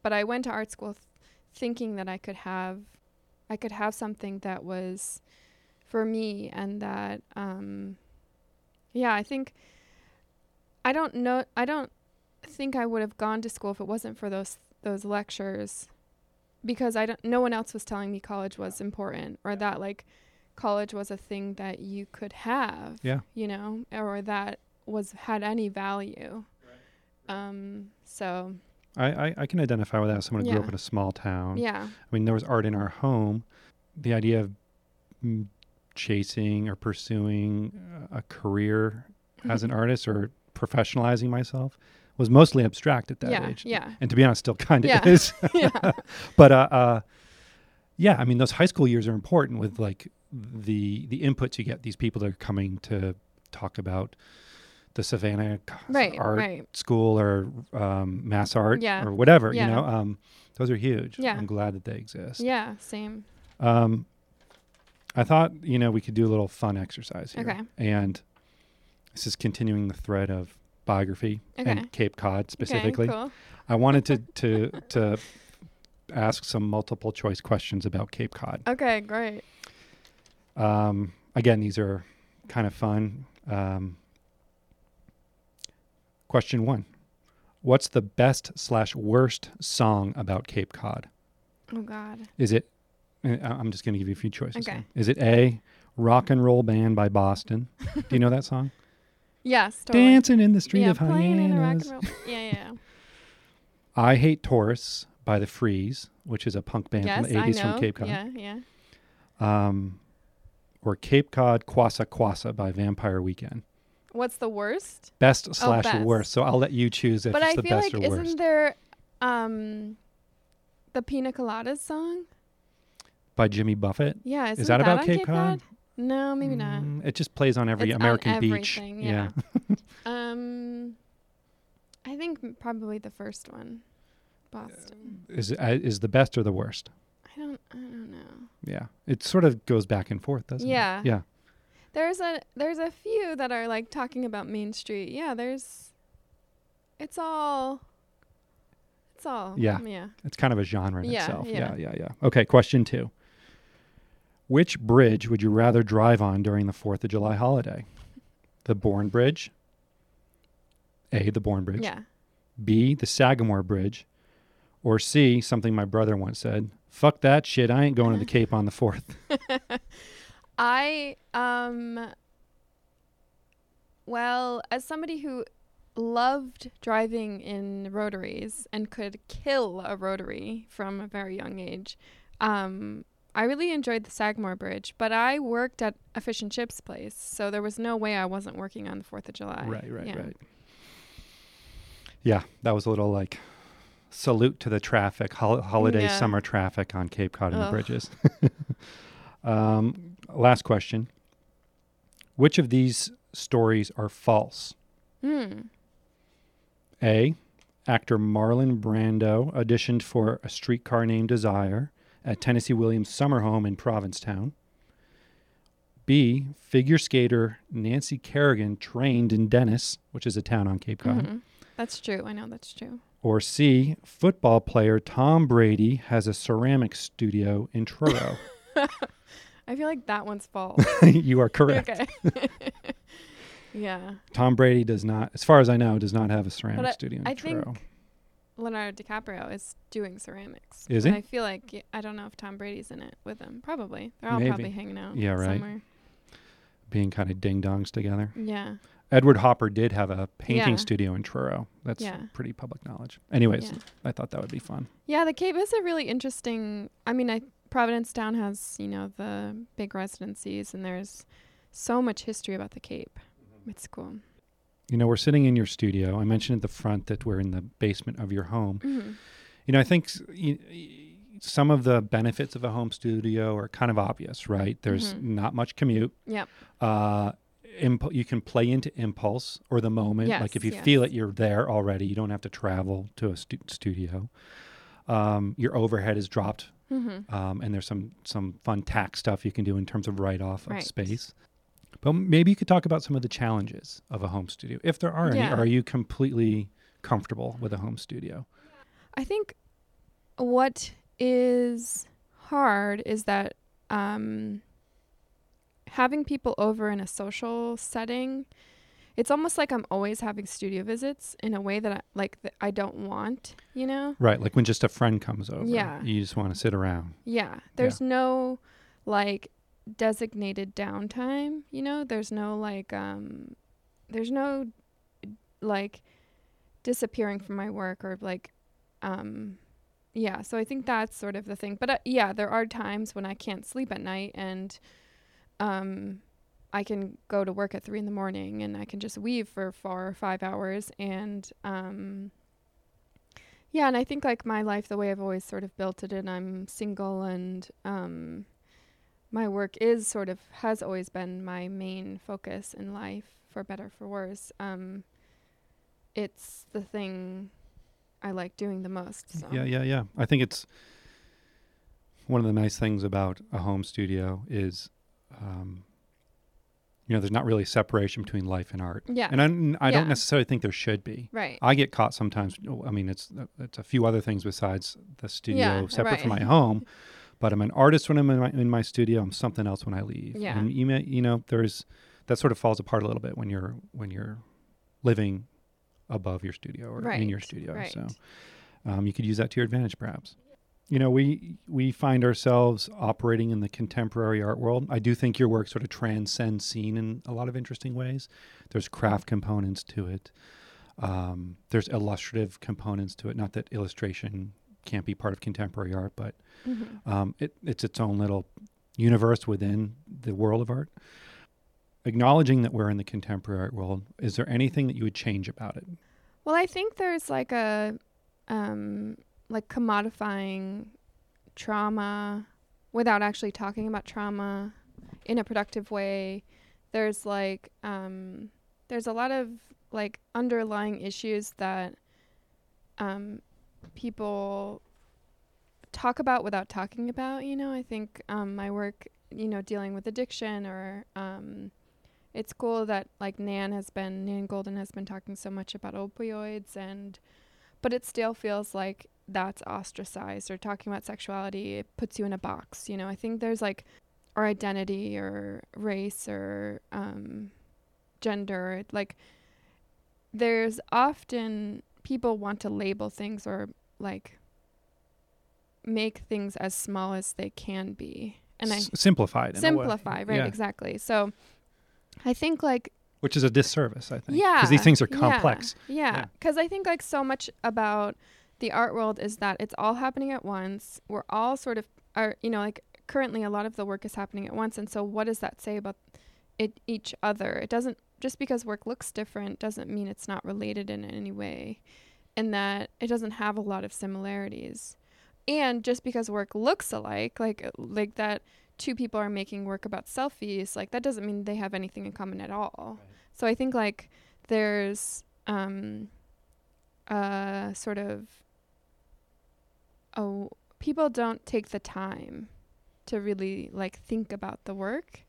[SPEAKER 2] but I went to art school th- thinking that I could have I could have something that was for me and that um yeah, I think I don't know I don't think I would have gone to school if it wasn't for those those lectures because I don't no one else was telling me college was important or that like college was a thing that you could have.
[SPEAKER 1] Yeah.
[SPEAKER 2] You know, or that was had any value. Um so
[SPEAKER 1] I, I, I can identify with that someone who grew up in a small town.
[SPEAKER 2] yeah.
[SPEAKER 1] I mean, there was art in our home. The idea of mm, chasing or pursuing a career as an artist or professionalizing myself was mostly abstract at that
[SPEAKER 2] yeah,
[SPEAKER 1] age.
[SPEAKER 2] yeah.
[SPEAKER 1] And to be honest, still kind of
[SPEAKER 2] Yeah.
[SPEAKER 1] is.
[SPEAKER 2] yeah.
[SPEAKER 1] but uh, uh, yeah, I mean, those high school years are important with like the the inputs you get. These people that are coming to talk about the Savannah
[SPEAKER 2] Right,
[SPEAKER 1] art
[SPEAKER 2] right.
[SPEAKER 1] school or um, mass art
[SPEAKER 2] Yeah.
[SPEAKER 1] or whatever.
[SPEAKER 2] Yeah.
[SPEAKER 1] You know, um, those are huge.
[SPEAKER 2] Yeah.
[SPEAKER 1] I'm glad that they exist.
[SPEAKER 2] Yeah, same.
[SPEAKER 1] Um, I thought you know we could do a little fun exercise here.
[SPEAKER 2] Okay.
[SPEAKER 1] And this is continuing the thread of biography
[SPEAKER 2] Okay.
[SPEAKER 1] and Cape Cod specifically.
[SPEAKER 2] Okay, cool.
[SPEAKER 1] I wanted to to to ask some multiple choice questions about Cape Cod.
[SPEAKER 2] Okay, great.
[SPEAKER 1] Um, again, these are kind of fun. Um, question one: What's the best slash worst song about Cape Cod?
[SPEAKER 2] Oh God.
[SPEAKER 1] Is it? I- I'm just going to give you a few choices.
[SPEAKER 2] Okay.
[SPEAKER 1] Is it A, "Rock and Roll Band" by Boston? Do you know that song?
[SPEAKER 2] Yes, totally.
[SPEAKER 1] Dancing in the street
[SPEAKER 2] yeah,
[SPEAKER 1] of
[SPEAKER 2] playing in a rock and roll. Yeah, yeah. yeah.
[SPEAKER 1] I Hate Tourists by the Freeze, which is a punk band
[SPEAKER 2] yes,
[SPEAKER 1] from the
[SPEAKER 2] I
[SPEAKER 1] 80s
[SPEAKER 2] know.
[SPEAKER 1] from Cape Cod.
[SPEAKER 2] Yeah, yeah.
[SPEAKER 1] Um, or Cape Cod Kwassa Kwassa by Vampire Weekend.
[SPEAKER 2] What's the worst?
[SPEAKER 1] Best slash
[SPEAKER 2] best.
[SPEAKER 1] worst. So I'll let you choose if
[SPEAKER 2] but
[SPEAKER 1] it's
[SPEAKER 2] I
[SPEAKER 1] the
[SPEAKER 2] feel
[SPEAKER 1] best
[SPEAKER 2] like
[SPEAKER 1] or
[SPEAKER 2] isn't
[SPEAKER 1] worst.
[SPEAKER 2] there um the Pina Coladas song?
[SPEAKER 1] By Jimmy Buffett.
[SPEAKER 2] Yeah, isn't
[SPEAKER 1] that about
[SPEAKER 2] on
[SPEAKER 1] Cape Cod?
[SPEAKER 2] No, maybe not.
[SPEAKER 1] Mm, it just plays on every
[SPEAKER 2] It's on
[SPEAKER 1] American beach.
[SPEAKER 2] everything, yeah. Um, I think probably the first one, Boston.
[SPEAKER 1] Is uh, is the best or the worst?
[SPEAKER 2] I don't, I don't know.
[SPEAKER 1] Yeah. It sort of goes back and forth, doesn't
[SPEAKER 2] Yeah.
[SPEAKER 1] it? Yeah. Yeah.
[SPEAKER 2] There's a there's a few that are like talking about Main Street. Yeah, there's. It's all. It's all.
[SPEAKER 1] Yeah.
[SPEAKER 2] Yeah.
[SPEAKER 1] It's kind of a genre in
[SPEAKER 2] Yeah,
[SPEAKER 1] itself.
[SPEAKER 2] yeah.
[SPEAKER 1] yeah, yeah, yeah. Okay, question two. Which bridge would you rather drive on during the 4th of July holiday? The Bourne Bridge? A, the Bourne Bridge.
[SPEAKER 2] Yeah.
[SPEAKER 1] B, the Sagamore Bridge. Or C, something my brother once said, fuck that shit, I ain't going to the Cape on the 4th.
[SPEAKER 2] I um well, as somebody who loved driving in rotaries and could kill a rotary from a very young age, um I really enjoyed the Sagamore Bridge, but I worked at a fish and chips place, so there was no way I wasn't working on the 4th of July.
[SPEAKER 1] Right, right,
[SPEAKER 2] Yeah.
[SPEAKER 1] right. Yeah, that was a little like salute to the traffic, hol- holiday
[SPEAKER 2] Yeah.
[SPEAKER 1] summer traffic on Cape Cod and the bridges. um, last question. Which of these stories are false?
[SPEAKER 2] Hmm.
[SPEAKER 1] A. Actor Marlon Brando auditioned for A Streetcar Named Desire at Tennessee Williams' summer home in Provincetown. B. Figure skater Nancy Kerrigan trained in Dennis, which is a town on Cape Cod.
[SPEAKER 2] Mhm. That's true. I know that's true.
[SPEAKER 1] Or C. Football player Tom Brady has a ceramic studio in Truro.
[SPEAKER 2] I feel like that one's false.
[SPEAKER 1] you are correct.
[SPEAKER 2] okay. yeah.
[SPEAKER 1] Tom Brady does not, as far as I know, does not have a ceramic
[SPEAKER 2] I-
[SPEAKER 1] studio in
[SPEAKER 2] I
[SPEAKER 1] Truro.
[SPEAKER 2] think Leonardo DiCaprio is doing ceramics.
[SPEAKER 1] Is he?
[SPEAKER 2] I feel like I don't know if Tom Brady's in it with him. Probably. They're all
[SPEAKER 1] Maybe.
[SPEAKER 2] probably hanging out.
[SPEAKER 1] Yeah, right.
[SPEAKER 2] Somewhere.
[SPEAKER 1] Being kind of ding dongs together.
[SPEAKER 2] Yeah.
[SPEAKER 1] Edward Hopper did have a painting
[SPEAKER 2] Yeah.
[SPEAKER 1] studio in Truro. That's
[SPEAKER 2] Yeah.
[SPEAKER 1] pretty public knowledge. Anyways,
[SPEAKER 2] Yeah.
[SPEAKER 1] I thought that would be fun.
[SPEAKER 2] Yeah, the Cape is a really interesting. I mean, I Provincetown has you know the big residencies, and there's so much history about the Cape.
[SPEAKER 1] Mm-hmm.
[SPEAKER 2] It's cool.
[SPEAKER 1] You know, we're sitting in your studio. I mentioned at the front that we're in the basement of your home.
[SPEAKER 2] hmm
[SPEAKER 1] You know, I think s- y- y- some of the benefits of a home studio are kind of obvious, right? There's
[SPEAKER 2] Mhm.
[SPEAKER 1] not much commute.
[SPEAKER 2] Yep.
[SPEAKER 1] Uh, imp- you can play into impulse or the moment. Yes, like if you
[SPEAKER 2] Yes,
[SPEAKER 1] feel it, you're there already. You don't have to travel to a stu- studio. Um, your overhead is dropped
[SPEAKER 2] Mm-hmm.
[SPEAKER 1] um, and there's some some fun tax stuff you can do in terms of write off of
[SPEAKER 2] Right.
[SPEAKER 1] space. But maybe you could talk about some of the challenges of a home studio, if there are any.
[SPEAKER 2] Yeah.
[SPEAKER 1] Are you completely comfortable with a home studio?
[SPEAKER 2] I think what is hard is that um, having people over in a social setting, it's almost like I'm always having studio visits in a way that I, like that I don't want, you know?
[SPEAKER 1] Right, like when just a friend comes over,
[SPEAKER 2] Yeah.
[SPEAKER 1] you just want to sit around.
[SPEAKER 2] Yeah. There's no like designated downtime, you know? There's no like um there's no like disappearing from my work or like um yeah, so I think that's sort of the thing. But uh, yeah, there are times when I can't sleep at night and um I can go to work at 3 in the morning and I can just weave for 4 or 5 hours and um yeah, and I think like my life, the way I've always sort of built it, and I'm single, and um, my work is sort of has always been my main focus in life, for better for worse. Um, it's the thing I like doing the most. So.
[SPEAKER 1] Yeah, yeah, yeah. I think it's one of the nice things about a home studio is, um, you know, there's not really separation between life and art.
[SPEAKER 2] Yeah.
[SPEAKER 1] And I, I
[SPEAKER 2] Yeah.
[SPEAKER 1] don't necessarily think there should be.
[SPEAKER 2] Right.
[SPEAKER 1] I get caught sometimes. I mean, it's it's a few other things besides the studio
[SPEAKER 2] Yeah,
[SPEAKER 1] separate from my home. But I'm an artist when I'm in my, in my studio. I'm something else when I leave.
[SPEAKER 2] Yeah.
[SPEAKER 1] And you may, you know, there's that sort of falls apart a little bit when you're when you're living above your studio or in your studio.
[SPEAKER 2] right.
[SPEAKER 1] So um, you could use that to your advantage, perhaps. You know, we we find ourselves operating in the contemporary art world. I do think your work sort of transcends scene in a lot of interesting ways. There's craft components to it. Um, there's illustrative components to it. Not that illustration can't be part of contemporary art, but
[SPEAKER 2] Mhm.
[SPEAKER 1] um, it, it's its own little universe within the world of art. Acknowledging that we're in the contemporary art world, is there anything that you would change about it?
[SPEAKER 2] Well, I think there's like a um like commodifying trauma without actually talking about trauma in a productive way. There's like um there's a lot of like underlying issues that um people talk about without talking about, you know. I think um my work, you know, dealing with addiction or um it's cool that like Nan has been Nan Goldin has been talking so much about opioids and but it still feels like that's ostracized or talking about sexuality it puts you in a box you know i think there's like or identity or race or um gender like there's often people want to label things or like make things as small as they can be and i
[SPEAKER 1] S- simplified. in a way.
[SPEAKER 2] simplify right
[SPEAKER 1] Yeah.
[SPEAKER 2] exactly so i think like
[SPEAKER 1] Which is a disservice, I think.
[SPEAKER 2] yeah
[SPEAKER 1] Because these things are
[SPEAKER 2] yeah,
[SPEAKER 1] complex.
[SPEAKER 2] yeah
[SPEAKER 1] Yeah.
[SPEAKER 2] because i think like so much about the art world is that it's all happening at once we're all sort of are you know like currently a lot of the work is happening at once and so what does that say about it each other it doesn't just because work looks different doesn't mean it's not related in any way and that it doesn't have a lot of similarities. And just because work looks alike like like that two people are making work about selfies like that doesn't mean they have anything in common at all. So i think like there's um uh sort of oh people don't take the time to really like think about the work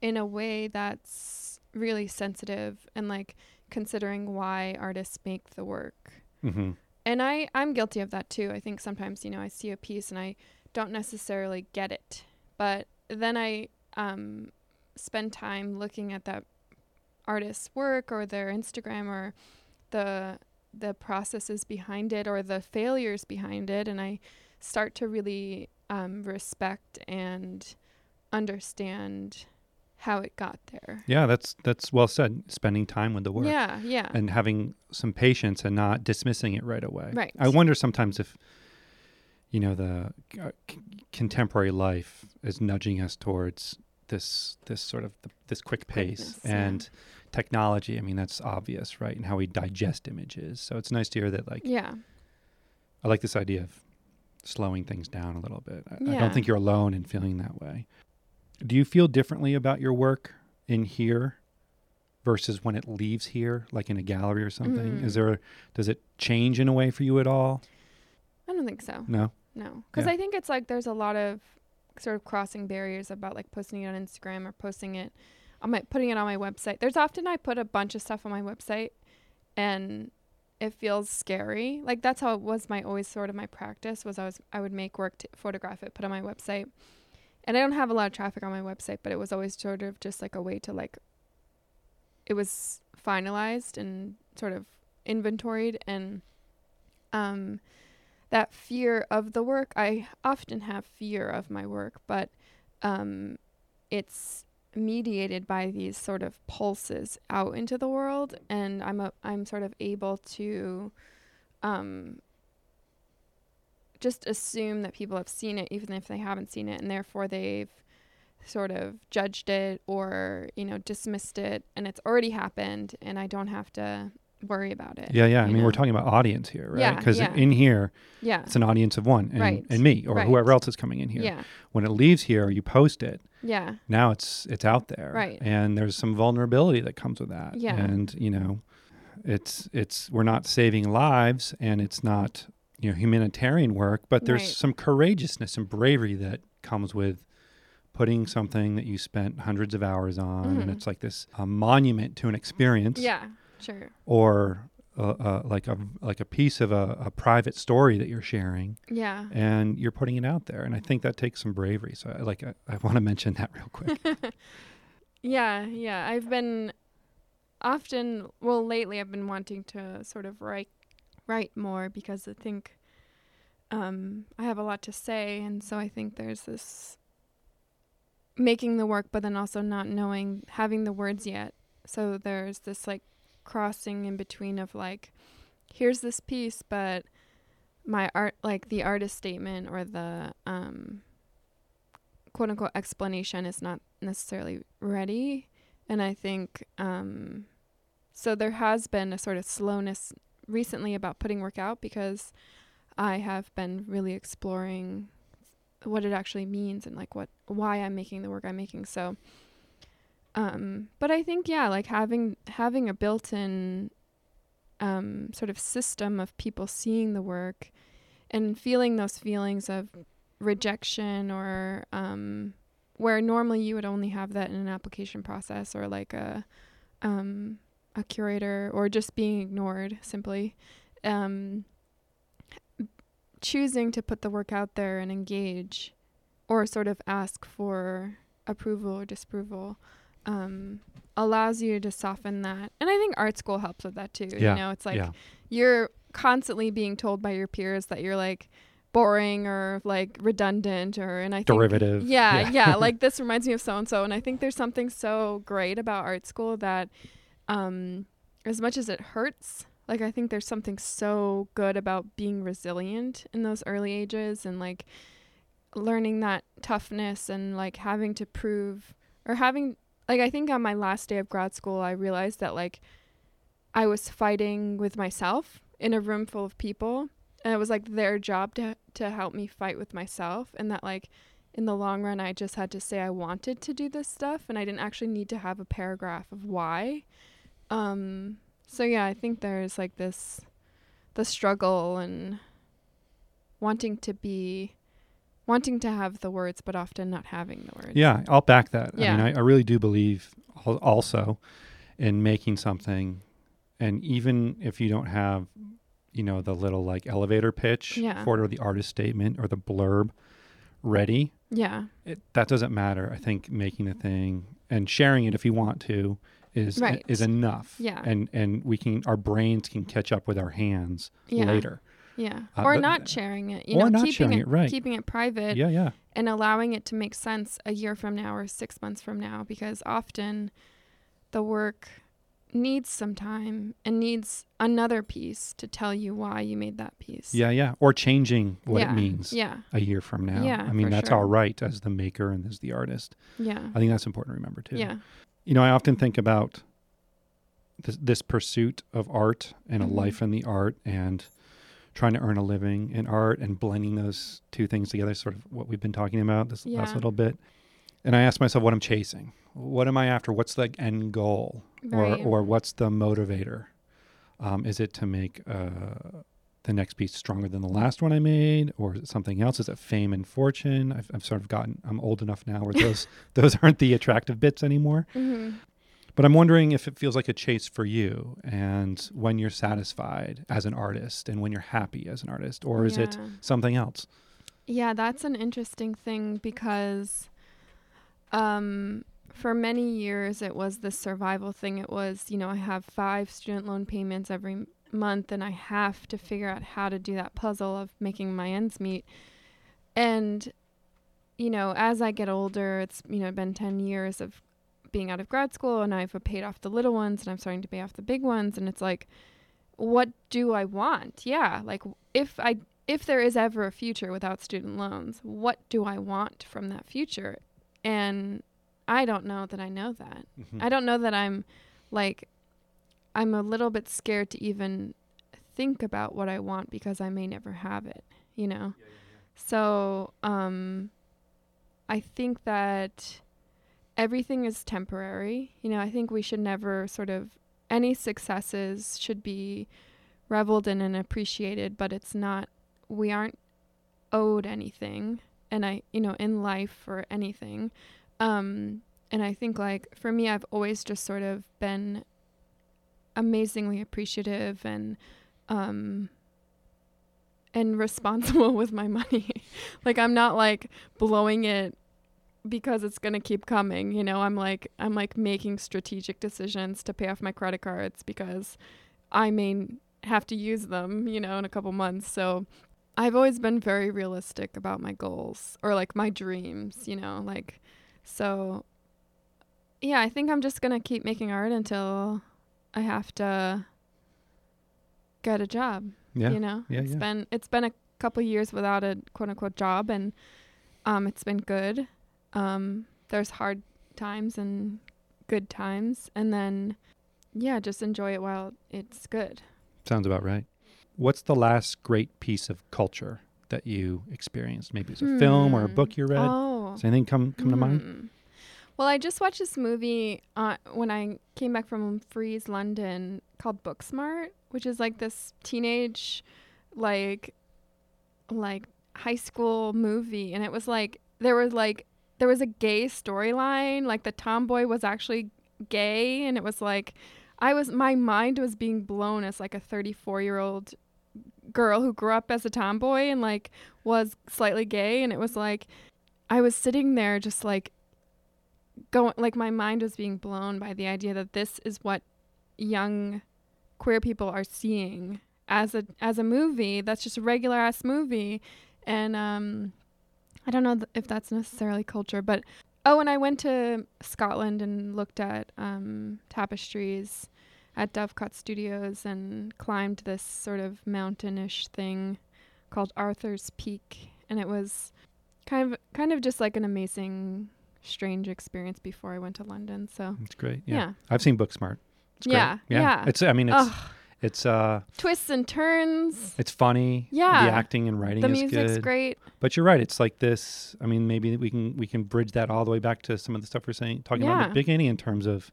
[SPEAKER 2] in a way that's really sensitive and like considering why artists make the work.
[SPEAKER 1] Hmm
[SPEAKER 2] and I I'm guilty of that too. I think sometimes you know I see a piece and I don't necessarily get it, but then I um, spend time looking at that artist's work or their Instagram or the the processes behind it or the failures behind it, and I start to really um, respect and understand how it got there.
[SPEAKER 1] Yeah, that's that's well said. Spending time with the work.
[SPEAKER 2] Yeah, yeah,
[SPEAKER 1] and having some patience and not dismissing it right away.
[SPEAKER 2] Right.
[SPEAKER 1] I wonder sometimes if you know the uh, c- contemporary life is nudging us towards this this sort of this quick pace
[SPEAKER 2] Quickness, yeah.
[SPEAKER 1] and technology. I mean that's obvious, right? And how we digest images. So it's nice to hear that like
[SPEAKER 2] yeah.
[SPEAKER 1] I like this idea of slowing things down a little bit. I, I don't think you're alone in feeling that way. Do you feel differently about your work in here versus when it leaves here, like in a gallery or something?
[SPEAKER 2] Mm.
[SPEAKER 1] Is there does it change in a way for you at all?
[SPEAKER 2] I don't think so.
[SPEAKER 1] No.
[SPEAKER 2] no, because
[SPEAKER 1] Yeah.
[SPEAKER 2] I think it's like there's a lot of sort of crossing barriers about like posting it on Instagram or posting it on my putting it on my website. There's often I put a bunch of stuff on my website, and it feels scary. Like that's how it was my always sort of my practice was I was I would make work to photograph it, put on my website, and I don't have a lot of traffic on my website, but it was always sort of just like a way to like. It was finalized and sort of inventoried and um that fear of the work i often have fear of my work but um it's mediated by these sort of pulses out into the world and i'm a, i'm sort of able to um just assume that people have seen it even if they haven't seen it and therefore they've sort of judged it or you know dismissed it and it's already happened and i don't have to worry about it
[SPEAKER 1] Yeah, yeah. I mean, we're talking about audience here, right?
[SPEAKER 2] Yeah,
[SPEAKER 1] Because
[SPEAKER 2] yeah.
[SPEAKER 1] in here,
[SPEAKER 2] yeah
[SPEAKER 1] it's an audience of one, and,
[SPEAKER 2] Right,
[SPEAKER 1] and me or
[SPEAKER 2] right.
[SPEAKER 1] whoever else is coming in here.
[SPEAKER 2] yeah
[SPEAKER 1] When it leaves here, you post it.
[SPEAKER 2] yeah
[SPEAKER 1] Now it's it's out there,
[SPEAKER 2] Right.
[SPEAKER 1] And there's some vulnerability that comes with that.
[SPEAKER 2] Yeah.
[SPEAKER 1] And you know, it's it's we're not saving lives, and it's not you know humanitarian work, but there's
[SPEAKER 2] Right.
[SPEAKER 1] some courageousness and bravery that comes with putting something that you spent hundreds of hours on, and
[SPEAKER 2] Mhm.
[SPEAKER 1] it's like this a monument to an experience,
[SPEAKER 2] yeah sure
[SPEAKER 1] or uh, uh, like a like a piece of a, a private story that you're sharing,
[SPEAKER 2] yeah
[SPEAKER 1] and you're putting it out there, and I think that takes some bravery. So, I, like, I, I want to mention that real quick.
[SPEAKER 2] yeah yeah i've been often well lately i've been wanting to sort of write write more because i think um i have a lot to say. And so i think there's this making the work but then also not knowing having the words yet. So there's this like crossing in between of like here's this piece but my art like the artist statement or the um quote unquote explanation is not necessarily ready. And i think um so there has been a sort of slowness recently about putting work out because i have been really exploring what it actually means and like what why i'm making the work i'm making. So um but i think yeah like having having a built-in um sort of system of people seeing the work and feeling those feelings of rejection or um where normally you would only have that in an application process or like a um a curator or just being ignored simply um choosing to put the work out there and engage or sort of ask for approval or disapproval um allows you to soften that and i think art school helps with that too
[SPEAKER 1] Yeah,
[SPEAKER 2] you know it's like
[SPEAKER 1] yeah.
[SPEAKER 2] you're constantly being told by your peers that you're like boring or like redundant or and I think
[SPEAKER 1] Derivative.
[SPEAKER 2] yeah,
[SPEAKER 1] Yeah.
[SPEAKER 2] yeah, like this reminds me of so and so and I think there's something so great about art school that um as much as it hurts like I think there's something so good about being resilient in those early ages and like learning that toughness and like having to prove or having like I think on my last day of grad school I realized that like I was fighting with myself in a room full of people. And it was like their job to to help me fight with myself and that like in the long run I just had to say I wanted to do this stuff and I didn't actually need to have a paragraph of why um so yeah I think there's like this the struggle and wanting to be wanting to have the words but often not having the words
[SPEAKER 1] Yeah, I'll back that. I
[SPEAKER 2] Yeah.
[SPEAKER 1] mean, I, I really do believe al- also in making something, and even if you don't have, you know, the little like elevator pitch
[SPEAKER 2] Yeah.
[SPEAKER 1] for it or the artist statement or the blurb ready,
[SPEAKER 2] yeah
[SPEAKER 1] it, that doesn't matter. I think making a thing and sharing it if you want to is
[SPEAKER 2] Right.
[SPEAKER 1] is enough.
[SPEAKER 2] Yeah.
[SPEAKER 1] and and we can our brains can catch up with our hands
[SPEAKER 2] yeah
[SPEAKER 1] later.
[SPEAKER 2] yeah
[SPEAKER 1] Uh,
[SPEAKER 2] or not sharing it you
[SPEAKER 1] or
[SPEAKER 2] know
[SPEAKER 1] not
[SPEAKER 2] keeping
[SPEAKER 1] sharing
[SPEAKER 2] it,
[SPEAKER 1] it, right.
[SPEAKER 2] keeping it private
[SPEAKER 1] yeah, yeah,
[SPEAKER 2] and allowing it to make sense a year from now or six months from now because often the work needs some time and needs another piece to tell you why you made that piece.
[SPEAKER 1] yeah, yeah. Or changing what
[SPEAKER 2] Yeah,
[SPEAKER 1] it means
[SPEAKER 2] Yeah.
[SPEAKER 1] a year from now.
[SPEAKER 2] Yeah,
[SPEAKER 1] I mean, that's
[SPEAKER 2] sure.
[SPEAKER 1] our right as the maker and as the artist.
[SPEAKER 2] Yeah.
[SPEAKER 1] I think that's important to remember too.
[SPEAKER 2] Yeah.
[SPEAKER 1] You know, I often think about this, this pursuit of art and a life in the art and trying to earn a living in art and blending those two things together, sort of what we've been talking about this last little bit. And I ask myself what I'm chasing. What am I after? What's the end goal?
[SPEAKER 2] Right.
[SPEAKER 1] Or, or what's the motivator? Um, is it to make uh, the next piece stronger than the last one I made, or is it something else? Is it fame and fortune? I've, I've sort of gotten. I'm old enough now where those those aren't the attractive bits anymore.
[SPEAKER 2] Mm-hmm.
[SPEAKER 1] But I'm wondering if it feels like a chase for you, and when you're satisfied as an artist, and when you're happy as an artist, or is it something else?
[SPEAKER 2] Yeah, that's an interesting thing because um for many years it was the survival thing. It was, you know, I have five student loan payments every month and I have to figure out how to do that puzzle of making my ends meet. And you know, as I get older, it's, you know, been 10 years of being out of grad school and I've paid off the little ones and I'm starting to pay off the big ones and it's like what do I want? Yeah, like if I if there is ever a future without student loans, what do I want from that future? And I don't know that I know that.
[SPEAKER 1] Mhm.
[SPEAKER 2] I don't know that I'm like I'm a little bit scared to even think about what I want because I may never have it, you know. So, um I think that everything is temporary. You know, I think we should never sort of any successes should be reveled in and appreciated, but it's not we aren't owed anything and I you know in life or anything. Um and I think like for me I've always just sort of been amazingly appreciative and um and responsible with my money. like I'm not like blowing it because it's going to keep coming, you know. I'm like I'm like making strategic decisions to pay off my credit cards because I may have to use them, you know, in a couple months. So I've always been very realistic about my goals or like my dreams, you know, like so yeah, I think I'm just going to keep making art until I have to get a job
[SPEAKER 1] Yeah.
[SPEAKER 2] you know
[SPEAKER 1] Yeah,
[SPEAKER 2] it's
[SPEAKER 1] yeah.
[SPEAKER 2] been it's been a couple years without a quote unquote job and um it's been good um there's hard times and good times and then yeah just enjoy it while it's good
[SPEAKER 1] Sounds about right. What's the last great piece of culture that you experienced? Maybe it's a film or a
[SPEAKER 2] Hmm.
[SPEAKER 1] book you read.
[SPEAKER 2] oh
[SPEAKER 1] Does anything come come to mind?
[SPEAKER 2] Well i just watched this movie uh, when i came back from frieze london called booksmart which is like this teenage like like high school movie. And it was like there was like there was a gay storyline like the tomboy was actually gay. And it was like i was my mind was being blown as like a 34 year old girl who grew up as a tomboy and like was slightly gay. And it was like i was sitting there just like going like my mind was being blown by the idea that this is what young queer people are seeing as a as a movie that's just a regular ass movie. And um i don't know th- if that's necessarily culture but oh and i went to scotland and looked at um tapestries at dovecot studios and climbed this sort of mountainish thing called arthur's peak. And it was kind of kind of just like an amazing strange experience before i went to london so
[SPEAKER 1] It's great. Yeah.
[SPEAKER 2] yeah
[SPEAKER 1] I've seen Booksmart. It's great.
[SPEAKER 2] Yeah, yeah.
[SPEAKER 1] It's I mean it's
[SPEAKER 2] Ugh,
[SPEAKER 1] it's uh
[SPEAKER 2] twists and turns
[SPEAKER 1] it's funny.
[SPEAKER 2] Yeah.
[SPEAKER 1] The acting and writing
[SPEAKER 2] the
[SPEAKER 1] is
[SPEAKER 2] music's
[SPEAKER 1] good.
[SPEAKER 2] great
[SPEAKER 1] But you're right. It's like this. I mean, maybe we can we can bridge that all the way back to some of the stuff we're saying, talking about at
[SPEAKER 2] Yeah.
[SPEAKER 1] the beginning in terms of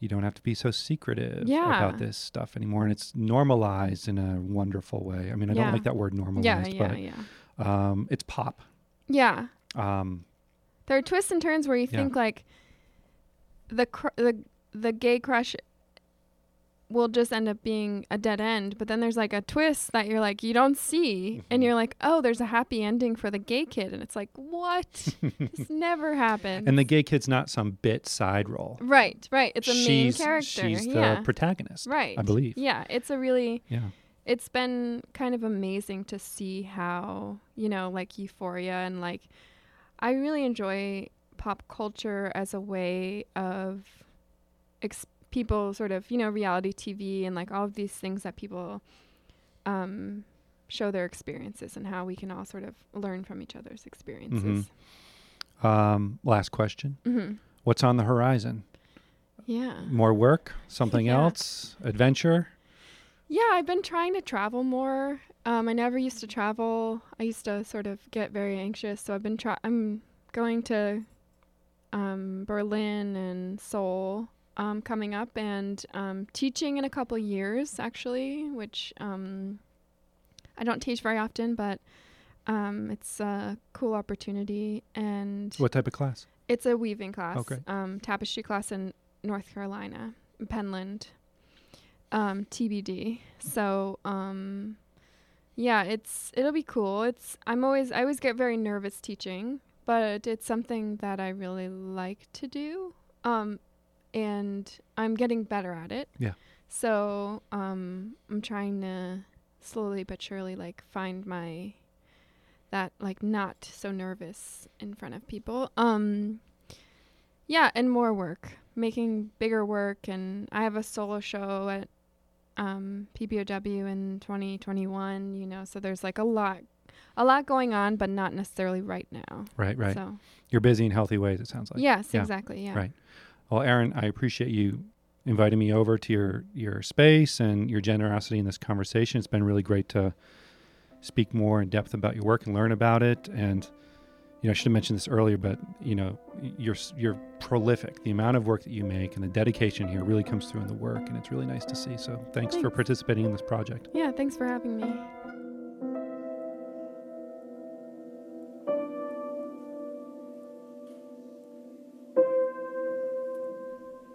[SPEAKER 1] you don't have to be so secretive
[SPEAKER 2] Yeah.
[SPEAKER 1] about this stuff anymore, and it's normalized in a wonderful way. I mean, I
[SPEAKER 2] Yeah.
[SPEAKER 1] don't like that word normalized,
[SPEAKER 2] yeah yeah
[SPEAKER 1] but
[SPEAKER 2] yeah
[SPEAKER 1] um, it's pop.
[SPEAKER 2] yeah
[SPEAKER 1] Um,
[SPEAKER 2] there are twists and turns where you
[SPEAKER 1] Yeah.
[SPEAKER 2] think like the cr- the the gay crush will just end up being a dead end but then there's like a twist that you're like you don't see and
[SPEAKER 1] Mhm.
[SPEAKER 2] you're like oh there's a happy ending for the gay kid and it's like what this never happened
[SPEAKER 1] and the gay kid's not some bit side role.
[SPEAKER 2] right right it's a main character
[SPEAKER 1] She's the protagonist,
[SPEAKER 2] right
[SPEAKER 1] I believe.
[SPEAKER 2] yeah it's a really
[SPEAKER 1] Yeah.
[SPEAKER 2] it's been kind of amazing to see how you know like euphoria and like i really enjoy pop culture as a way of ex- people sort of you know reality tv and like all of these things that people um show their experiences and how we can all sort of learn from each other's experiences
[SPEAKER 1] Um, last question.
[SPEAKER 2] mm-hmm.
[SPEAKER 1] What's on the horizon?
[SPEAKER 2] yeah
[SPEAKER 1] More work? Something
[SPEAKER 2] Yeah.
[SPEAKER 1] else? Adventure?
[SPEAKER 2] Yeah, I've been trying to travel more. Um, I never used to travel. I used to sort of get very anxious, so I've been try. I'm going to um, Berlin and Seoul um, coming up, and um, teaching in a couple years actually, which um, I don't teach very often, but um, it's a cool opportunity. And
[SPEAKER 1] What type of class?
[SPEAKER 2] it's a weaving class,
[SPEAKER 1] Okay.
[SPEAKER 2] um, tapestry class in North Carolina, Penland, um, TBD. So, um, yeah, it's it'll be cool. It's I'm always I always get very nervous teaching, but it's something that I really like to do. Um, and I'm getting better at it.
[SPEAKER 1] Yeah.
[SPEAKER 2] So, um, I'm trying to slowly but surely like find my that like not so nervous in front of people. Um yeah, and more work, making bigger work and I have a solo show at um PPOW in 2021, you know, so there's like a lot a lot going on but not necessarily right now.
[SPEAKER 1] Right, right.
[SPEAKER 2] So,
[SPEAKER 1] You're busy in healthy ways, it sounds like.
[SPEAKER 2] yes,
[SPEAKER 1] yeah.
[SPEAKER 2] exactly, yeah.
[SPEAKER 1] Right. Well, Erin, I appreciate you inviting me over to your your space and your generosity in this conversation. It's been really great to speak more in depth about your work and learn about it. And you know, I should have mentioned this earlier, but you know, you're you're prolific. The amount of work that you make and the dedication here really comes through in the work, and it's really nice to see. So, thanks, for participating in this project.
[SPEAKER 2] Yeah, thanks for having me.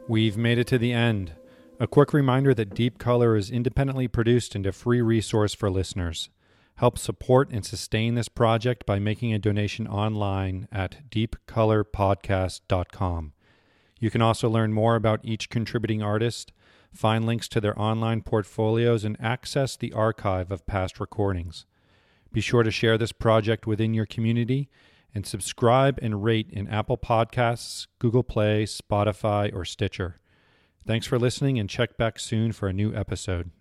[SPEAKER 1] We've made it to the end. A quick reminder that Deep Color is independently produced and a free resource for listeners. Help support and sustain this project by making a donation online at deepcolorpodcast.com. You can also learn more about each contributing artist, find links to their online portfolios, and access the archive of past recordings. Be sure to share this project within your community and subscribe and rate in Apple Podcasts, Google Play, Spotify, or Stitcher. Thanks for listening and check back soon for a new episode.